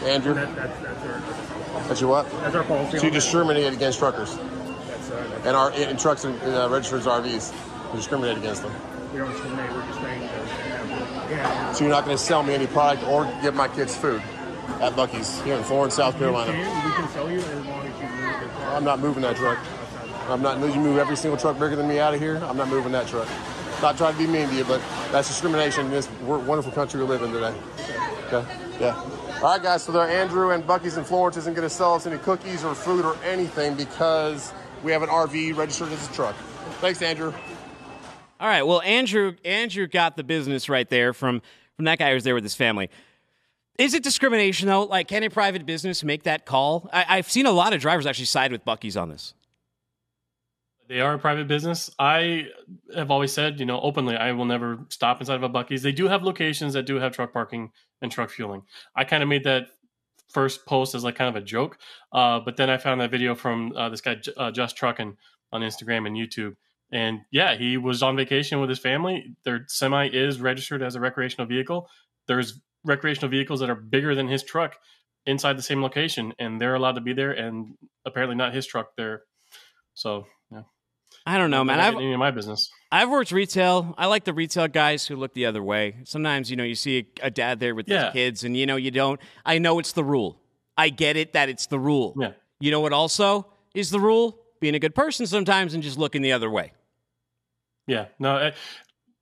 Andrew? That, that's, that's our, That's your what? That's our policy So you that. discriminate against truckers that's, uh, that's, and our and trucks and uh, registered RVs. You discriminate against them. we don't discriminate. We're just saying yeah. So you're not going to sell me any product or give my kids food at Buc-ee's here in Florence, South Carolina. can, we can sell you as long as you move the car. I'm not moving that truck. I'm not. You move every single truck bigger than me out of here. I'm not moving that truck. Not trying to be mean to you, but that's discrimination in this wonderful country we live in today. Okay. Yeah. All right, guys. So there, Andrew and Buc-ee's in Florence isn't going to sell us any cookies or food or anything because we have an RV registered as a truck. Thanks, Andrew. All right. Well, Andrew Andrew got the business right there from from that guy who was there with his family. Is it discrimination though? Like, can a private business make that call? I, I've seen a lot of drivers actually side with Buc-ee's on this. They are a private business. I have always said, you know, openly, I will never stop inside of a Buc-ee's. They do have locations that do have truck parking and truck fueling. I kind of made that first post as like kind of a joke, uh, but then I found that video from uh, this guy uh, Just Trucking on Instagram and YouTube, and yeah, he was on vacation with his family. Their semi is registered as a recreational vehicle. There's recreational vehicles that are bigger than his truck inside the same location, and they're allowed to be there, and apparently not his truck there. So. I don't know, man. I've any of my business. I've worked retail. I like the retail guys who look the other way. Sometimes, you know, you see a, a dad there with Yeah. his kids, and you know, you don't. I know it's the rule. I get it that it's the rule. Yeah. You know what also is the rule? Being a good person sometimes and just looking the other way. Yeah, no. I-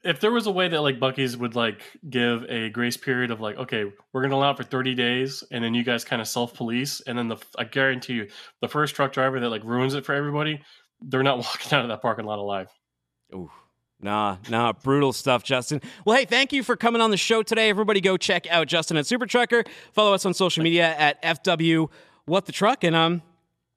If there was a way that like Buc-ee's would like give a grace period of like, okay, we're gonna allow it for thirty days, and then you guys kind of self police, and then the I guarantee you, the first truck driver that like ruins it for everybody, they're not *laughs* walking out of that parking lot alive. Ooh. Nah, nah, brutal stuff, Justin. Well, hey, thank you for coming on the show today. Everybody go check out Justin at Super Trucker. Follow us on social media at FW What the Truck. And um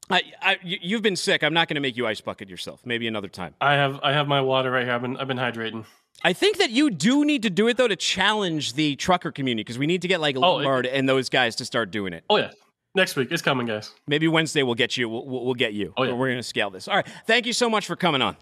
I, I you- you've been sick. I'm not gonna make you ice bucket yourself. Maybe another time. I have I have my water right here. I've been I've been hydrating. I think that you do need to do it though to challenge the trucker community because we need to get like Oh, it- and those guys to start doing it. Oh yeah, next week it's coming, guys. Maybe Wednesday we'll get you. We'll, we'll we'll get you. Oh, yeah. We're gonna scale this. All right. Thank you so much for coming on.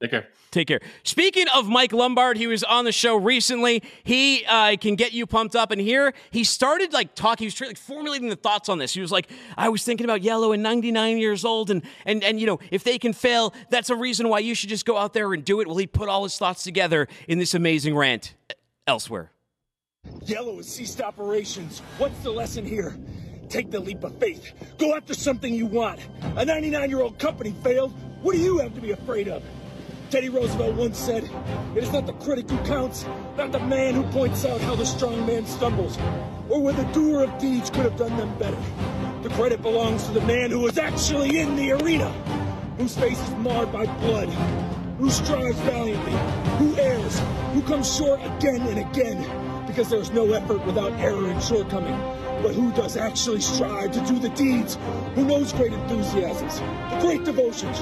Take care. Take care. Speaking of Mike Lombard, he was on the show recently. He uh, can get you pumped up, and here he started like talking. He was trying, like formulating the thoughts on this. He was like, "I was thinking about Yellow and 99 years old, and and and you know, if they can fail, that's a reason why you should just go out there and do it." Well, he put all his thoughts together in this amazing rant. Elsewhere. Yellow has ceased operations. What's the lesson here? Take the leap of faith. Go after something you want. A 99 year old company failed. What do you have to be afraid of? Teddy Roosevelt once said, It is not the critic who counts, not the man who points out how the strong man stumbles, or where the doer of deeds could have done them better. The credit belongs to the man who was actually in the arena, whose face is marred by blood, who strives valiantly, who errs, who comes short again and again, because there is no effort without error and shortcoming. But who does actually strive to do the deeds, who knows great enthusiasms, great devotions,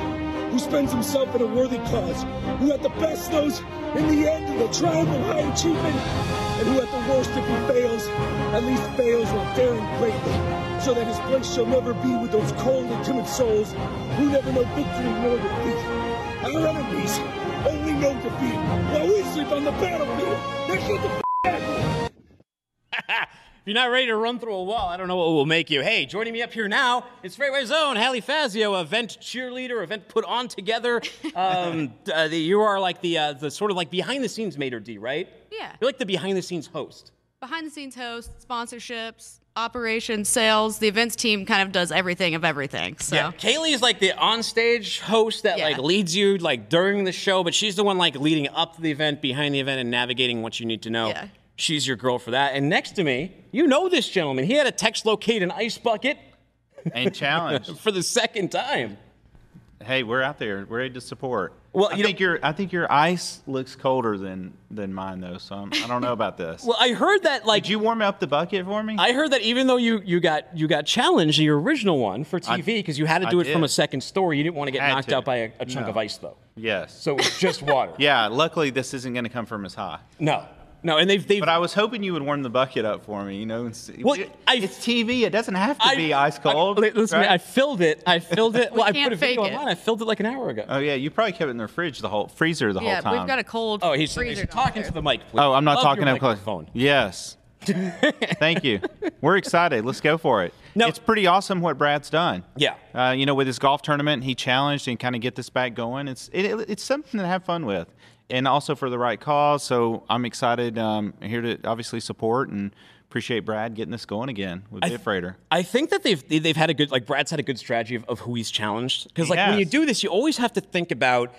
who spends himself in a worthy cause, who at the best knows in the end the triumph of high achievement, and who at the worst, if he fails, at least fails while daring greatly, so that his place shall never be with those cold and timid souls who never know victory nor defeat. Our enemies only know defeat while we sleep on the battlefield. Now shut the f-. *laughs* If you're not ready to run through a wall, I don't know what will make you. Hey, joining me up here now, it's FreightWaves' own, Haley Fazio, event cheerleader, event put on together. *laughs* Um, uh, the, you are like the uh, the sort of like behind the scenes maître d', right? Yeah. You're like the behind the scenes host. Behind the scenes host, sponsorships, operations, sales. The events team kind of does everything of everything. So Yeah, Kaylee is like the onstage host that like leads you like during the show, but she's the one like leading up to the event, behind the event, and navigating what you need to know. Yeah. She's your girl for that. And next to me, you know this gentleman. He had a TextLocate an ice bucket and challenge *laughs* for the second time. Hey, we're out there. We're ready to support. Well, I you think your I think your ice looks colder than than mine though. So I'm, I don't know about this. *laughs* Well, I heard that like Did you warm up the bucket for me? I heard that even though you you got you got challenged your original one for TV because you had to I do it from a second story, you didn't want to get Had knocked to. out by a, a chunk No. of ice though. yes. So it was just water. *laughs* yeah. Luckily, this isn't going to come from as high. No. No, and they've, they've But I was hoping you would warm the bucket up for me. You know, and see, Well, it- it's TV. It doesn't have to I- be ice cold. I, listen, right? I filled it. I filled it. *laughs* We I can't put a video fake it. online. I filled it like an hour ago. oh yeah, you probably kept it in the fridge the whole freezer the yeah, whole time. we've got a cold Oh, he's, freezer he's talking to the mic. Please. Oh, I'm not Love talking your up close. microphone. Yes. *laughs* Thank you. We're excited. Let's go for it. No. It's pretty awesome what Brad's done. Yeah. Uh, you know, with his golf tournament, he challenged and kind of get this back going. It's it, it- it's something to have fun with, and also for the right cause. So I'm excited. Um, here to obviously support and appreciate Brad getting this going again with I- Bitfreighter. I think that they've they've had a good like Brad's had a good strategy of, of who he's challenged because like when you do this, you always have to think about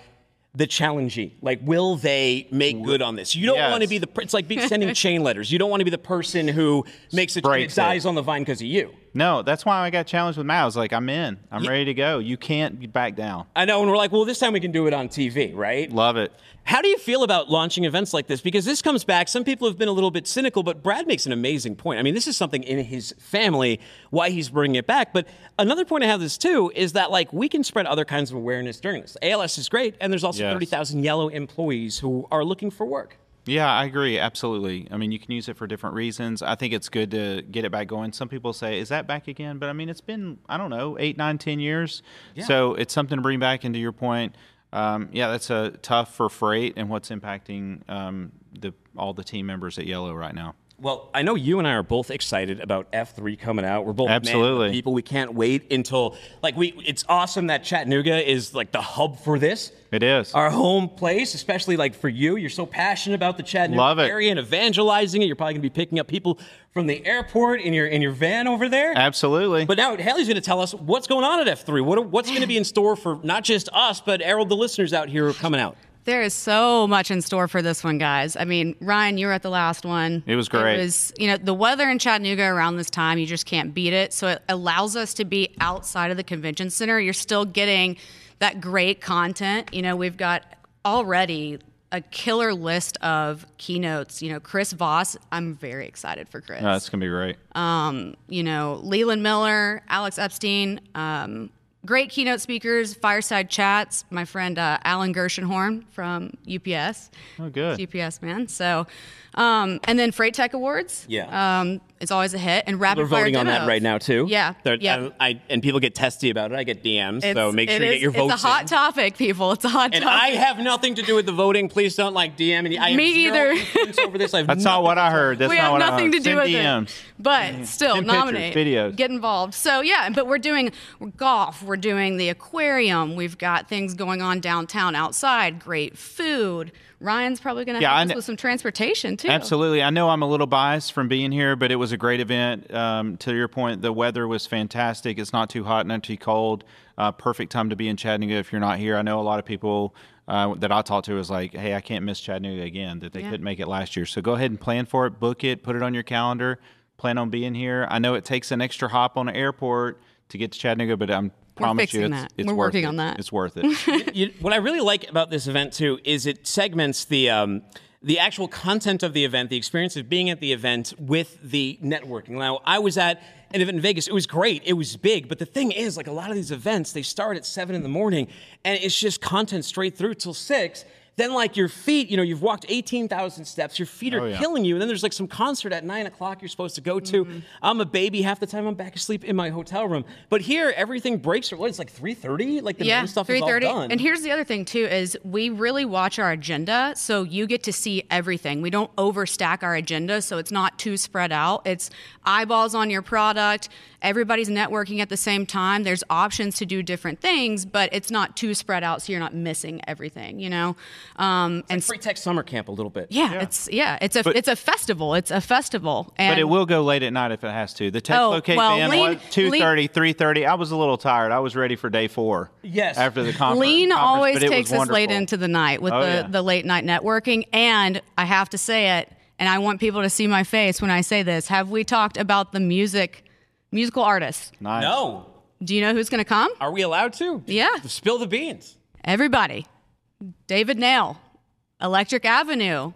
the challengee. Like, will they make good on this? You don't Yes. want to be the. It's like be sending chain letters. You don't want to be the person who makes it. dies on the vine because of you. No, that's why I got challenged with Matt. I was like, I'm in. I'm ready to go. You can't be back down. I know, and we're like, well, this time we can do it on TV, right? Love it. How do you feel about launching events like this? Because this comes back. Some people have been a little bit cynical, but Brad makes an amazing point. I mean, this is something in his family why he's bringing it back. But another point I have this too is that like we can spread other kinds of awareness during this. ALS is great, and there's also Yes. thirty thousand yellow employees who are looking for work. Yeah, I agree. Absolutely. I mean, you can use it for different reasons. I think it's good to get it back going. Some people say, is that back again? But I mean, it's been, I don't know, eight, nine, ten years. So it's something to bring back. And to your point, um, yeah, that's a tough for freight and what's impacting um, the all the team members at Yellow right now. Well, I know you and I are both excited about F3 coming out. We're both Absolutely. people. We can't wait until like we. It's awesome that Chattanooga is like the hub for this. It is. our home place, especially like for you. You're so passionate about the Chattanooga Love it. area and evangelizing it. You're probably gonna be picking up people from the airport in your in your van over there. Absolutely. But now Haley's gonna tell us what's going on at F3. What what's gonna be in store for not just us, but Errol, the listeners out here are coming out. There is so much in store for this one, guys. I mean, Ryan, you were at the last one. It was great. It was, you know, the weather in Chattanooga around this time, you just can't beat it. So it allows us to be outside of the convention center. You're still getting that great content. You know, we've got already a killer list of keynotes. You know, Chris Voss, I'm very excited for Chris. No, that's going to be great. um, you know, Leland Miller, Alex Epstein, um, great keynote speakers, fireside chats. My friend uh, Alan Gershenhorn from UPS. Oh, good. UPS man. So, um, and then Freight Tech Awards. Yeah. Um, it's always a hit. And rapid We're fire voting on that demos. right now too. Yeah. They're- yeah. I, I- and people get testy about it. I get DMs, so It's- make it sure you is- get your votes. It's a hot in. topic, people. It's a hot And topic. I have nothing to do with the voting. Please don't like DM. And I have Me zero either. influence over this. I have That's not what I heard. That's we not have what I nothing heard. to do Send with DMs. it. But mm-hmm. still, Send pictures, nominate, videos. get involved. So yeah, but we're doing golf. We're doing the aquarium. We've got things going on downtown, outside. Great food. Ryan's probably going to Yeah, help us with some transportation too. Absolutely. I know I'm a little biased from being here, but it was a great event. Um, to your point, the weather was fantastic. It's not too hot, not too cold. Uh, perfect time to be in Chattanooga if you're not here. I know a lot of people uh, that I talked to was like, hey, I can't miss Chattanooga again, that they Yeah. couldn't make it last year. So go ahead and plan for it, book it, put it on your calendar, plan on being here. I know it takes an extra hop on the airport to get to Chattanooga, but I'm promise you fixing it's, that. it's We're worth working it. on that. It's worth it. *laughs* you, what I really like about this event too is it segments the um, the actual content of the event, the experience of being at the event with the networking. Now, I was at an event in Vegas. It was great. It was big. But the thing is, like a lot of these events, they start at seven in the morning, and it's just content straight through till six. Then like your feet, you know, you've walked 18,000 steps, your feet are Oh, yeah. killing you. And then there's like some concert at nine o'clock you're supposed to go to. Mm-hmm. I'm a baby. Half the time I'm back asleep in my hotel room. But here, everything breaks. What, it's like 3.30? Like the yeah, main stuff is all 3:30. done. And here's the other thing too is we really watch our agenda, so you get to see everything. We don't overstack our agenda, so it's not too spread out. It's eyeballs on your product. Everybody's networking at the same time. There's options to do different things, but it's not too spread out, so you're not missing everything. You know, um, and Free Tech Summer Camp a little bit. yeah, it's yeah, it's a But- it's a festival. It's a festival, and but it will go late at night if it has to. The tech Oh, locate well, van lean- was 2.30, 3.30. I was a little tired. I was ready for day four. Yes. After the conference. Lean conference, always but it takes was us late into the night with Oh, the, yeah. the late night networking. And I have to say it, and I want people to see my face when I say this. Have we talked about the music, musical artists? Nice. No. Do you know who's going to come? Are we allowed to? Yeah. Spill the beans. Everybody. David Nail, Electric Avenue,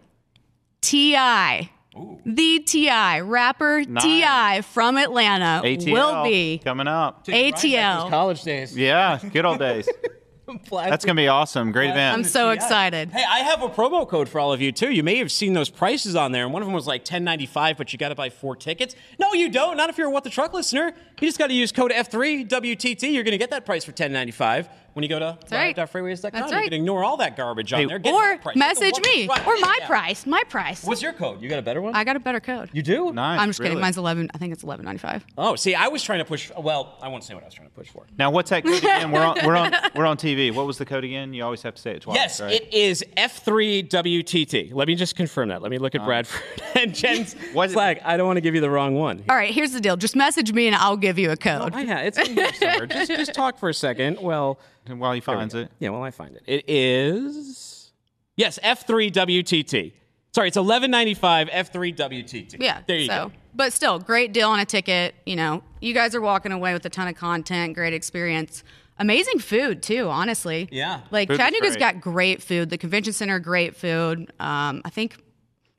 T.I., the T.I., rapper Nice. T.I. from Atlanta ATL will be coming up. ATL. College days. Yeah, good old days. *laughs* That's gonna be awesome. Great event. I'm so excited. Hey, I have a promo code for all of you too. You may have seen those prices on there, and one of them was like 10.95, but you got to buy four tickets. No, you don't. Not if you're a What the Truck listener. You just got to use code F3 WTT. You're going to get that price for 10.95 when you go to right. live.freightwaves.com. That's You right. can ignore all that garbage on Hey, there. Get Or my price. Message me, Truck. or my Yeah. price, my price. What's your code? You got a better one? I got a better code. you do? nice. I'm just kidding. Mine's 11. I think it's 11.95. Oh, see, I was trying to push. Well, I won't say what I was trying to push for. Now, what's that code again? We're on, we're on, *laughs* we're on TV. What was the code again? You always have to say it twice. Yes, right? it is F3WTT. Let me just confirm that. Let me look at uh. Bradford *laughs* and Jen's flag. I don't want to give you the wrong one. All right, here's the deal. Just message me and I'll give you a code. I have. It's in here somewhere. just, just talk for a second. Well, while he finds it. Yeah, while I find it. It is yes, F3WTT. Sorry, it's 1195 F3WTT. Yeah. There you so, go. But still, great deal on a ticket. You know, you guys are walking away with a ton of content, great experience. Amazing food too, honestly. Yeah. Like Food was Chattanooga's great. got great food. The convention center, great food. Um, I think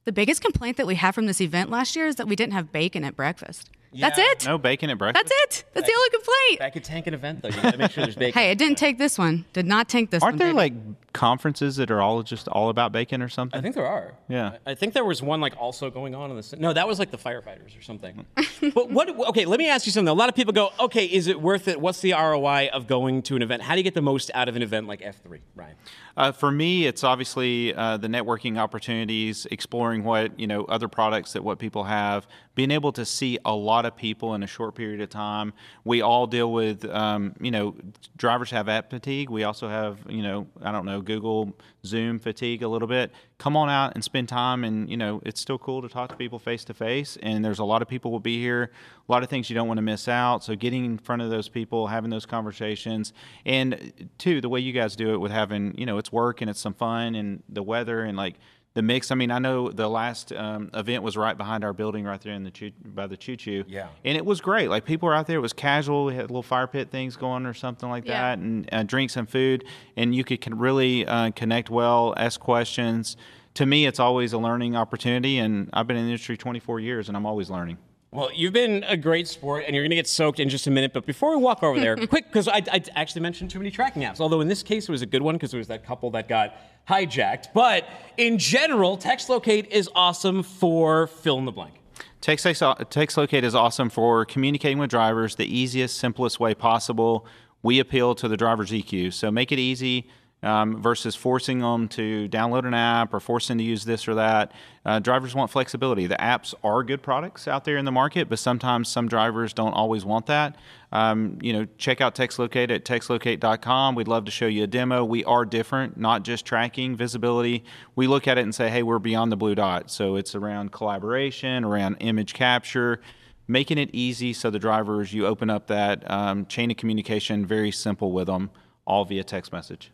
the biggest complaint that we had from this event last year is that we didn't have bacon at breakfast. That's it. No bacon at breakfast. That's it. That's the only complaint. Back at Tank an event though, you gotta make sure there's *laughs* bacon. Hey, it didn't take this one. Did not tank this one. Aren't one. there baby. like conferences that are all just all about bacon or something? I think there are. Yeah. I think there was one like also going on in the no, that was like the firefighters or something. *laughs* but what? Okay, let me ask you something. A lot of people go, okay, is it worth it? What's the ROI of going to an event? How do you get the most out of an event like F3, Ryan? Uh, for me, it's obviously uh, the networking opportunities, exploring what you know, other products that what people have, being able to see a lot of people in a short period of time. We all deal with, um, you know, drivers have app fatigue. We also have, you know, I don't know, Google Zoom fatigue a little bit. Come on out and spend time, and you know, it's still cool to talk to people face to face. And there's a lot of people will be here, a lot of things you don't want to miss out. So getting in front of those people, having those conversations, and two, the way you guys do it with having, you know, it's work and it's some fun and the weather and like the mix. I mean, I know the last um, event was right behind our building, right there in the choo- by the choo choo. Yeah. and it was great. Like people were out there. It was casual. We had little fire pit things going or something like Yeah. that, and uh, drinks and food, and you could can really uh, connect well, ask questions. To me, it's always a learning opportunity, and I've been in the industry 24 years, and I'm always learning. Well, you've been a great sport, and you're going to get soaked in just a minute. But before we walk over there, *laughs* quick, because I, I actually mentioned too many tracking apps. Although in this case, it was a good one because it was that couple that got hijacked. But in general, TextLocate is awesome for fill in the blank. Text, uh, Text Locate is awesome for communicating with drivers the easiest, simplest way possible. We appeal to the driver's EQ, so make it easy um, versus forcing them to download an app or forcing to use this or that. Uh, drivers want flexibility. The apps are good products out there in the market, but sometimes some drivers don't always want that. Um, you know, check out TextLocate at textlocate.com. We'd love to show you a demo. We are different, not just tracking visibility. We look at it and say, hey, we're beyond the blue dot. So it's around collaboration, around image capture, making it easy so the drivers, you open up that um, chain of communication, very simple with them, all via text message.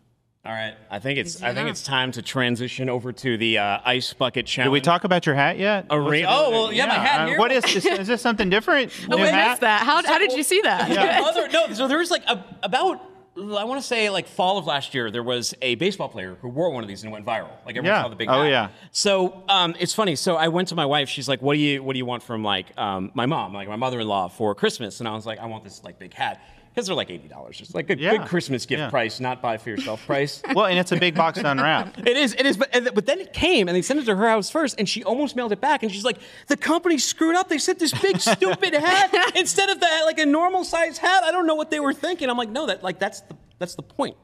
All right, I think it's I think it's time to transition over to the uh, ice bucket challenge. Did we talk about your hat yet? A re- oh well, yeah, my hat uh, here. What is this? Is this something different? *laughs* Oh, New we hat? missed that. How, how did you see that? Yeah. *laughs* Other, no, so there was like a, about I want to say like fall of last year there was a baseball player who wore one of these and it went viral. Like everyone Yeah. saw the big. Oh, hat. yeah. So um, it's funny. So I went to my wife. She's like, "What do you What do you want from like um, my mom, like my mother-in-law for Christmas?" And I was like, "I want this like big hat." Because they're like eighty dollars. It's like a Yeah, good Christmas gift yeah. price, not buy for yourself price. *laughs* Well, and it's a big box to unwrap. *laughs* It is, it is, but, and- but then it came and they sent it to her house first, and she almost mailed it back. And she's like, "The company screwed up. They sent this big *laughs* stupid hat instead of that like a normal size hat. I don't know what they were thinking." I'm like, "No, that like that's the that's the point."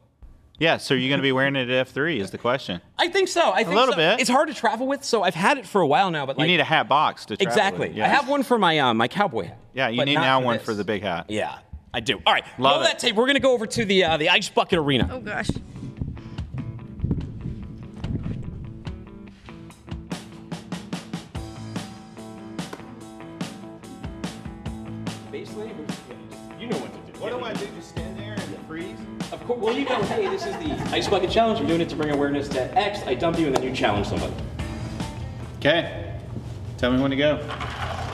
Yeah, so you're going to be wearing it at F3 is the question. I think so. I think a little so. bit. It's hard to travel with, so I've had it for a while now. But You need a hat box to travel exactly. with, I have one for my uh, my cowboy. Yeah, you need now one for the big hat. Yeah, I do. All right, Love roll it. that tape. We're gonna go over to the uh, the ice bucket arena. Oh gosh. Basically, you know what to do. What do I do? Just stand there and freeze? Of course. Well, you go. Hey, this is the ice bucket challenge. We're doing it to bring awareness to X. I dump you, and then you challenge somebody. Okay. Tell me when to go.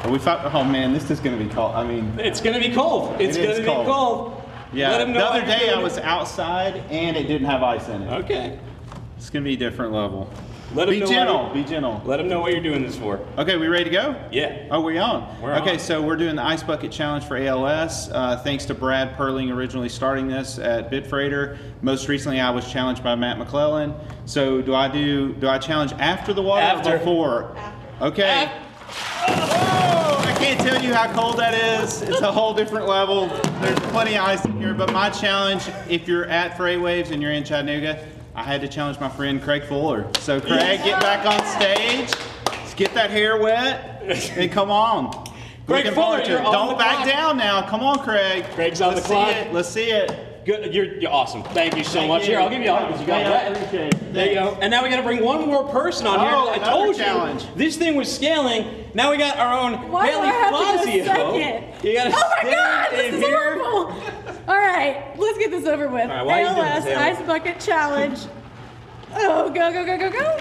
Are we fi- oh man, this is gonna be cold. I mean, It's gonna be cold. It's It is gonna be cold. cold. yeah. Let 'em know the other day I was outside and it didn't have ice in it. Okay. It's gonna be a different level. Let 'em be know gentle. Be gentle. Let them know what you're doing this for. Okay, we ready to go? Yeah. Oh, we on? We're on. okay, on. so we're doing the Ice Bucket Challenge for ALS. Uh, thanks to Brad Perling originally starting this at Bitfreighter. Most recently, I was challenged by Matt McClellan. So do I do? Do I challenge after the water After. or before? Okay. Uh, oh, I can't tell you how cold that is. It's a whole different level. There's plenty of ice in here, but my challenge, if you're at FreightWaves and you're in Chattanooga, I had to challenge my friend Craig Fuller. So Craig, get back on stage. Let's get that hair wet and come on. Craig Fuller, Don't back clock. down now. Come on, Craig. Craig's on Let's the clock. See it. Let's see it. Good. You're, you're awesome. Thank you so Thank much. you. Here, I'll give you all hug because you got Yeah, wet. appreciate it. There you go. And now we got to bring one more person on here. Oh, I told challenge. you this thing was scaling. Now we got our own Why do Haley I to go Fazio. second? You got to Oh my stand god, this in is here. horrible! All right, let's get this over with. right, why are you ALS this, Ice Bucket Challenge. Oh, go, go, go, go, go.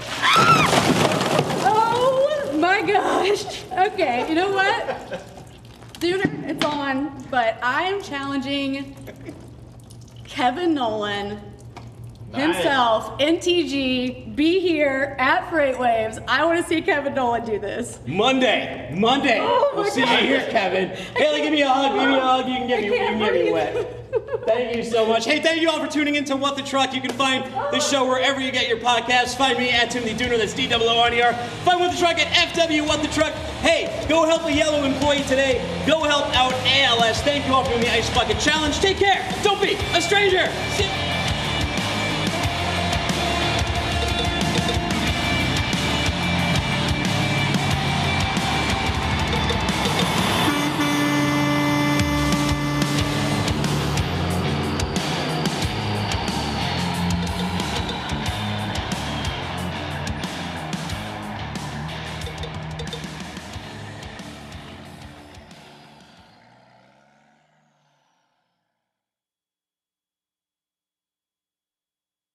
Oh my gosh. Okay, you know what? Dude, it's on, but I'm challenging Kevin Nolan himself, NTG, be here at FreightWaves. I want to see Kevin Nolan do this. Monday. Monday. Oh we'll see God. you here, Kevin. Haley, give me a hug. Give me a hug. You can get me, you can get me wet. Thank you so much. Hey, thank you all for tuning in to What the Truck. You can find the show wherever you get your podcasts. Find me at Timothy Dooner, that's D O O N E R. Find What the Truck at FW What the Truck. Hey, go help a yellow employee today. Go help out ALS. Thank you all for doing the Ice Bucket Challenge. Take care. Don't be a stranger. See-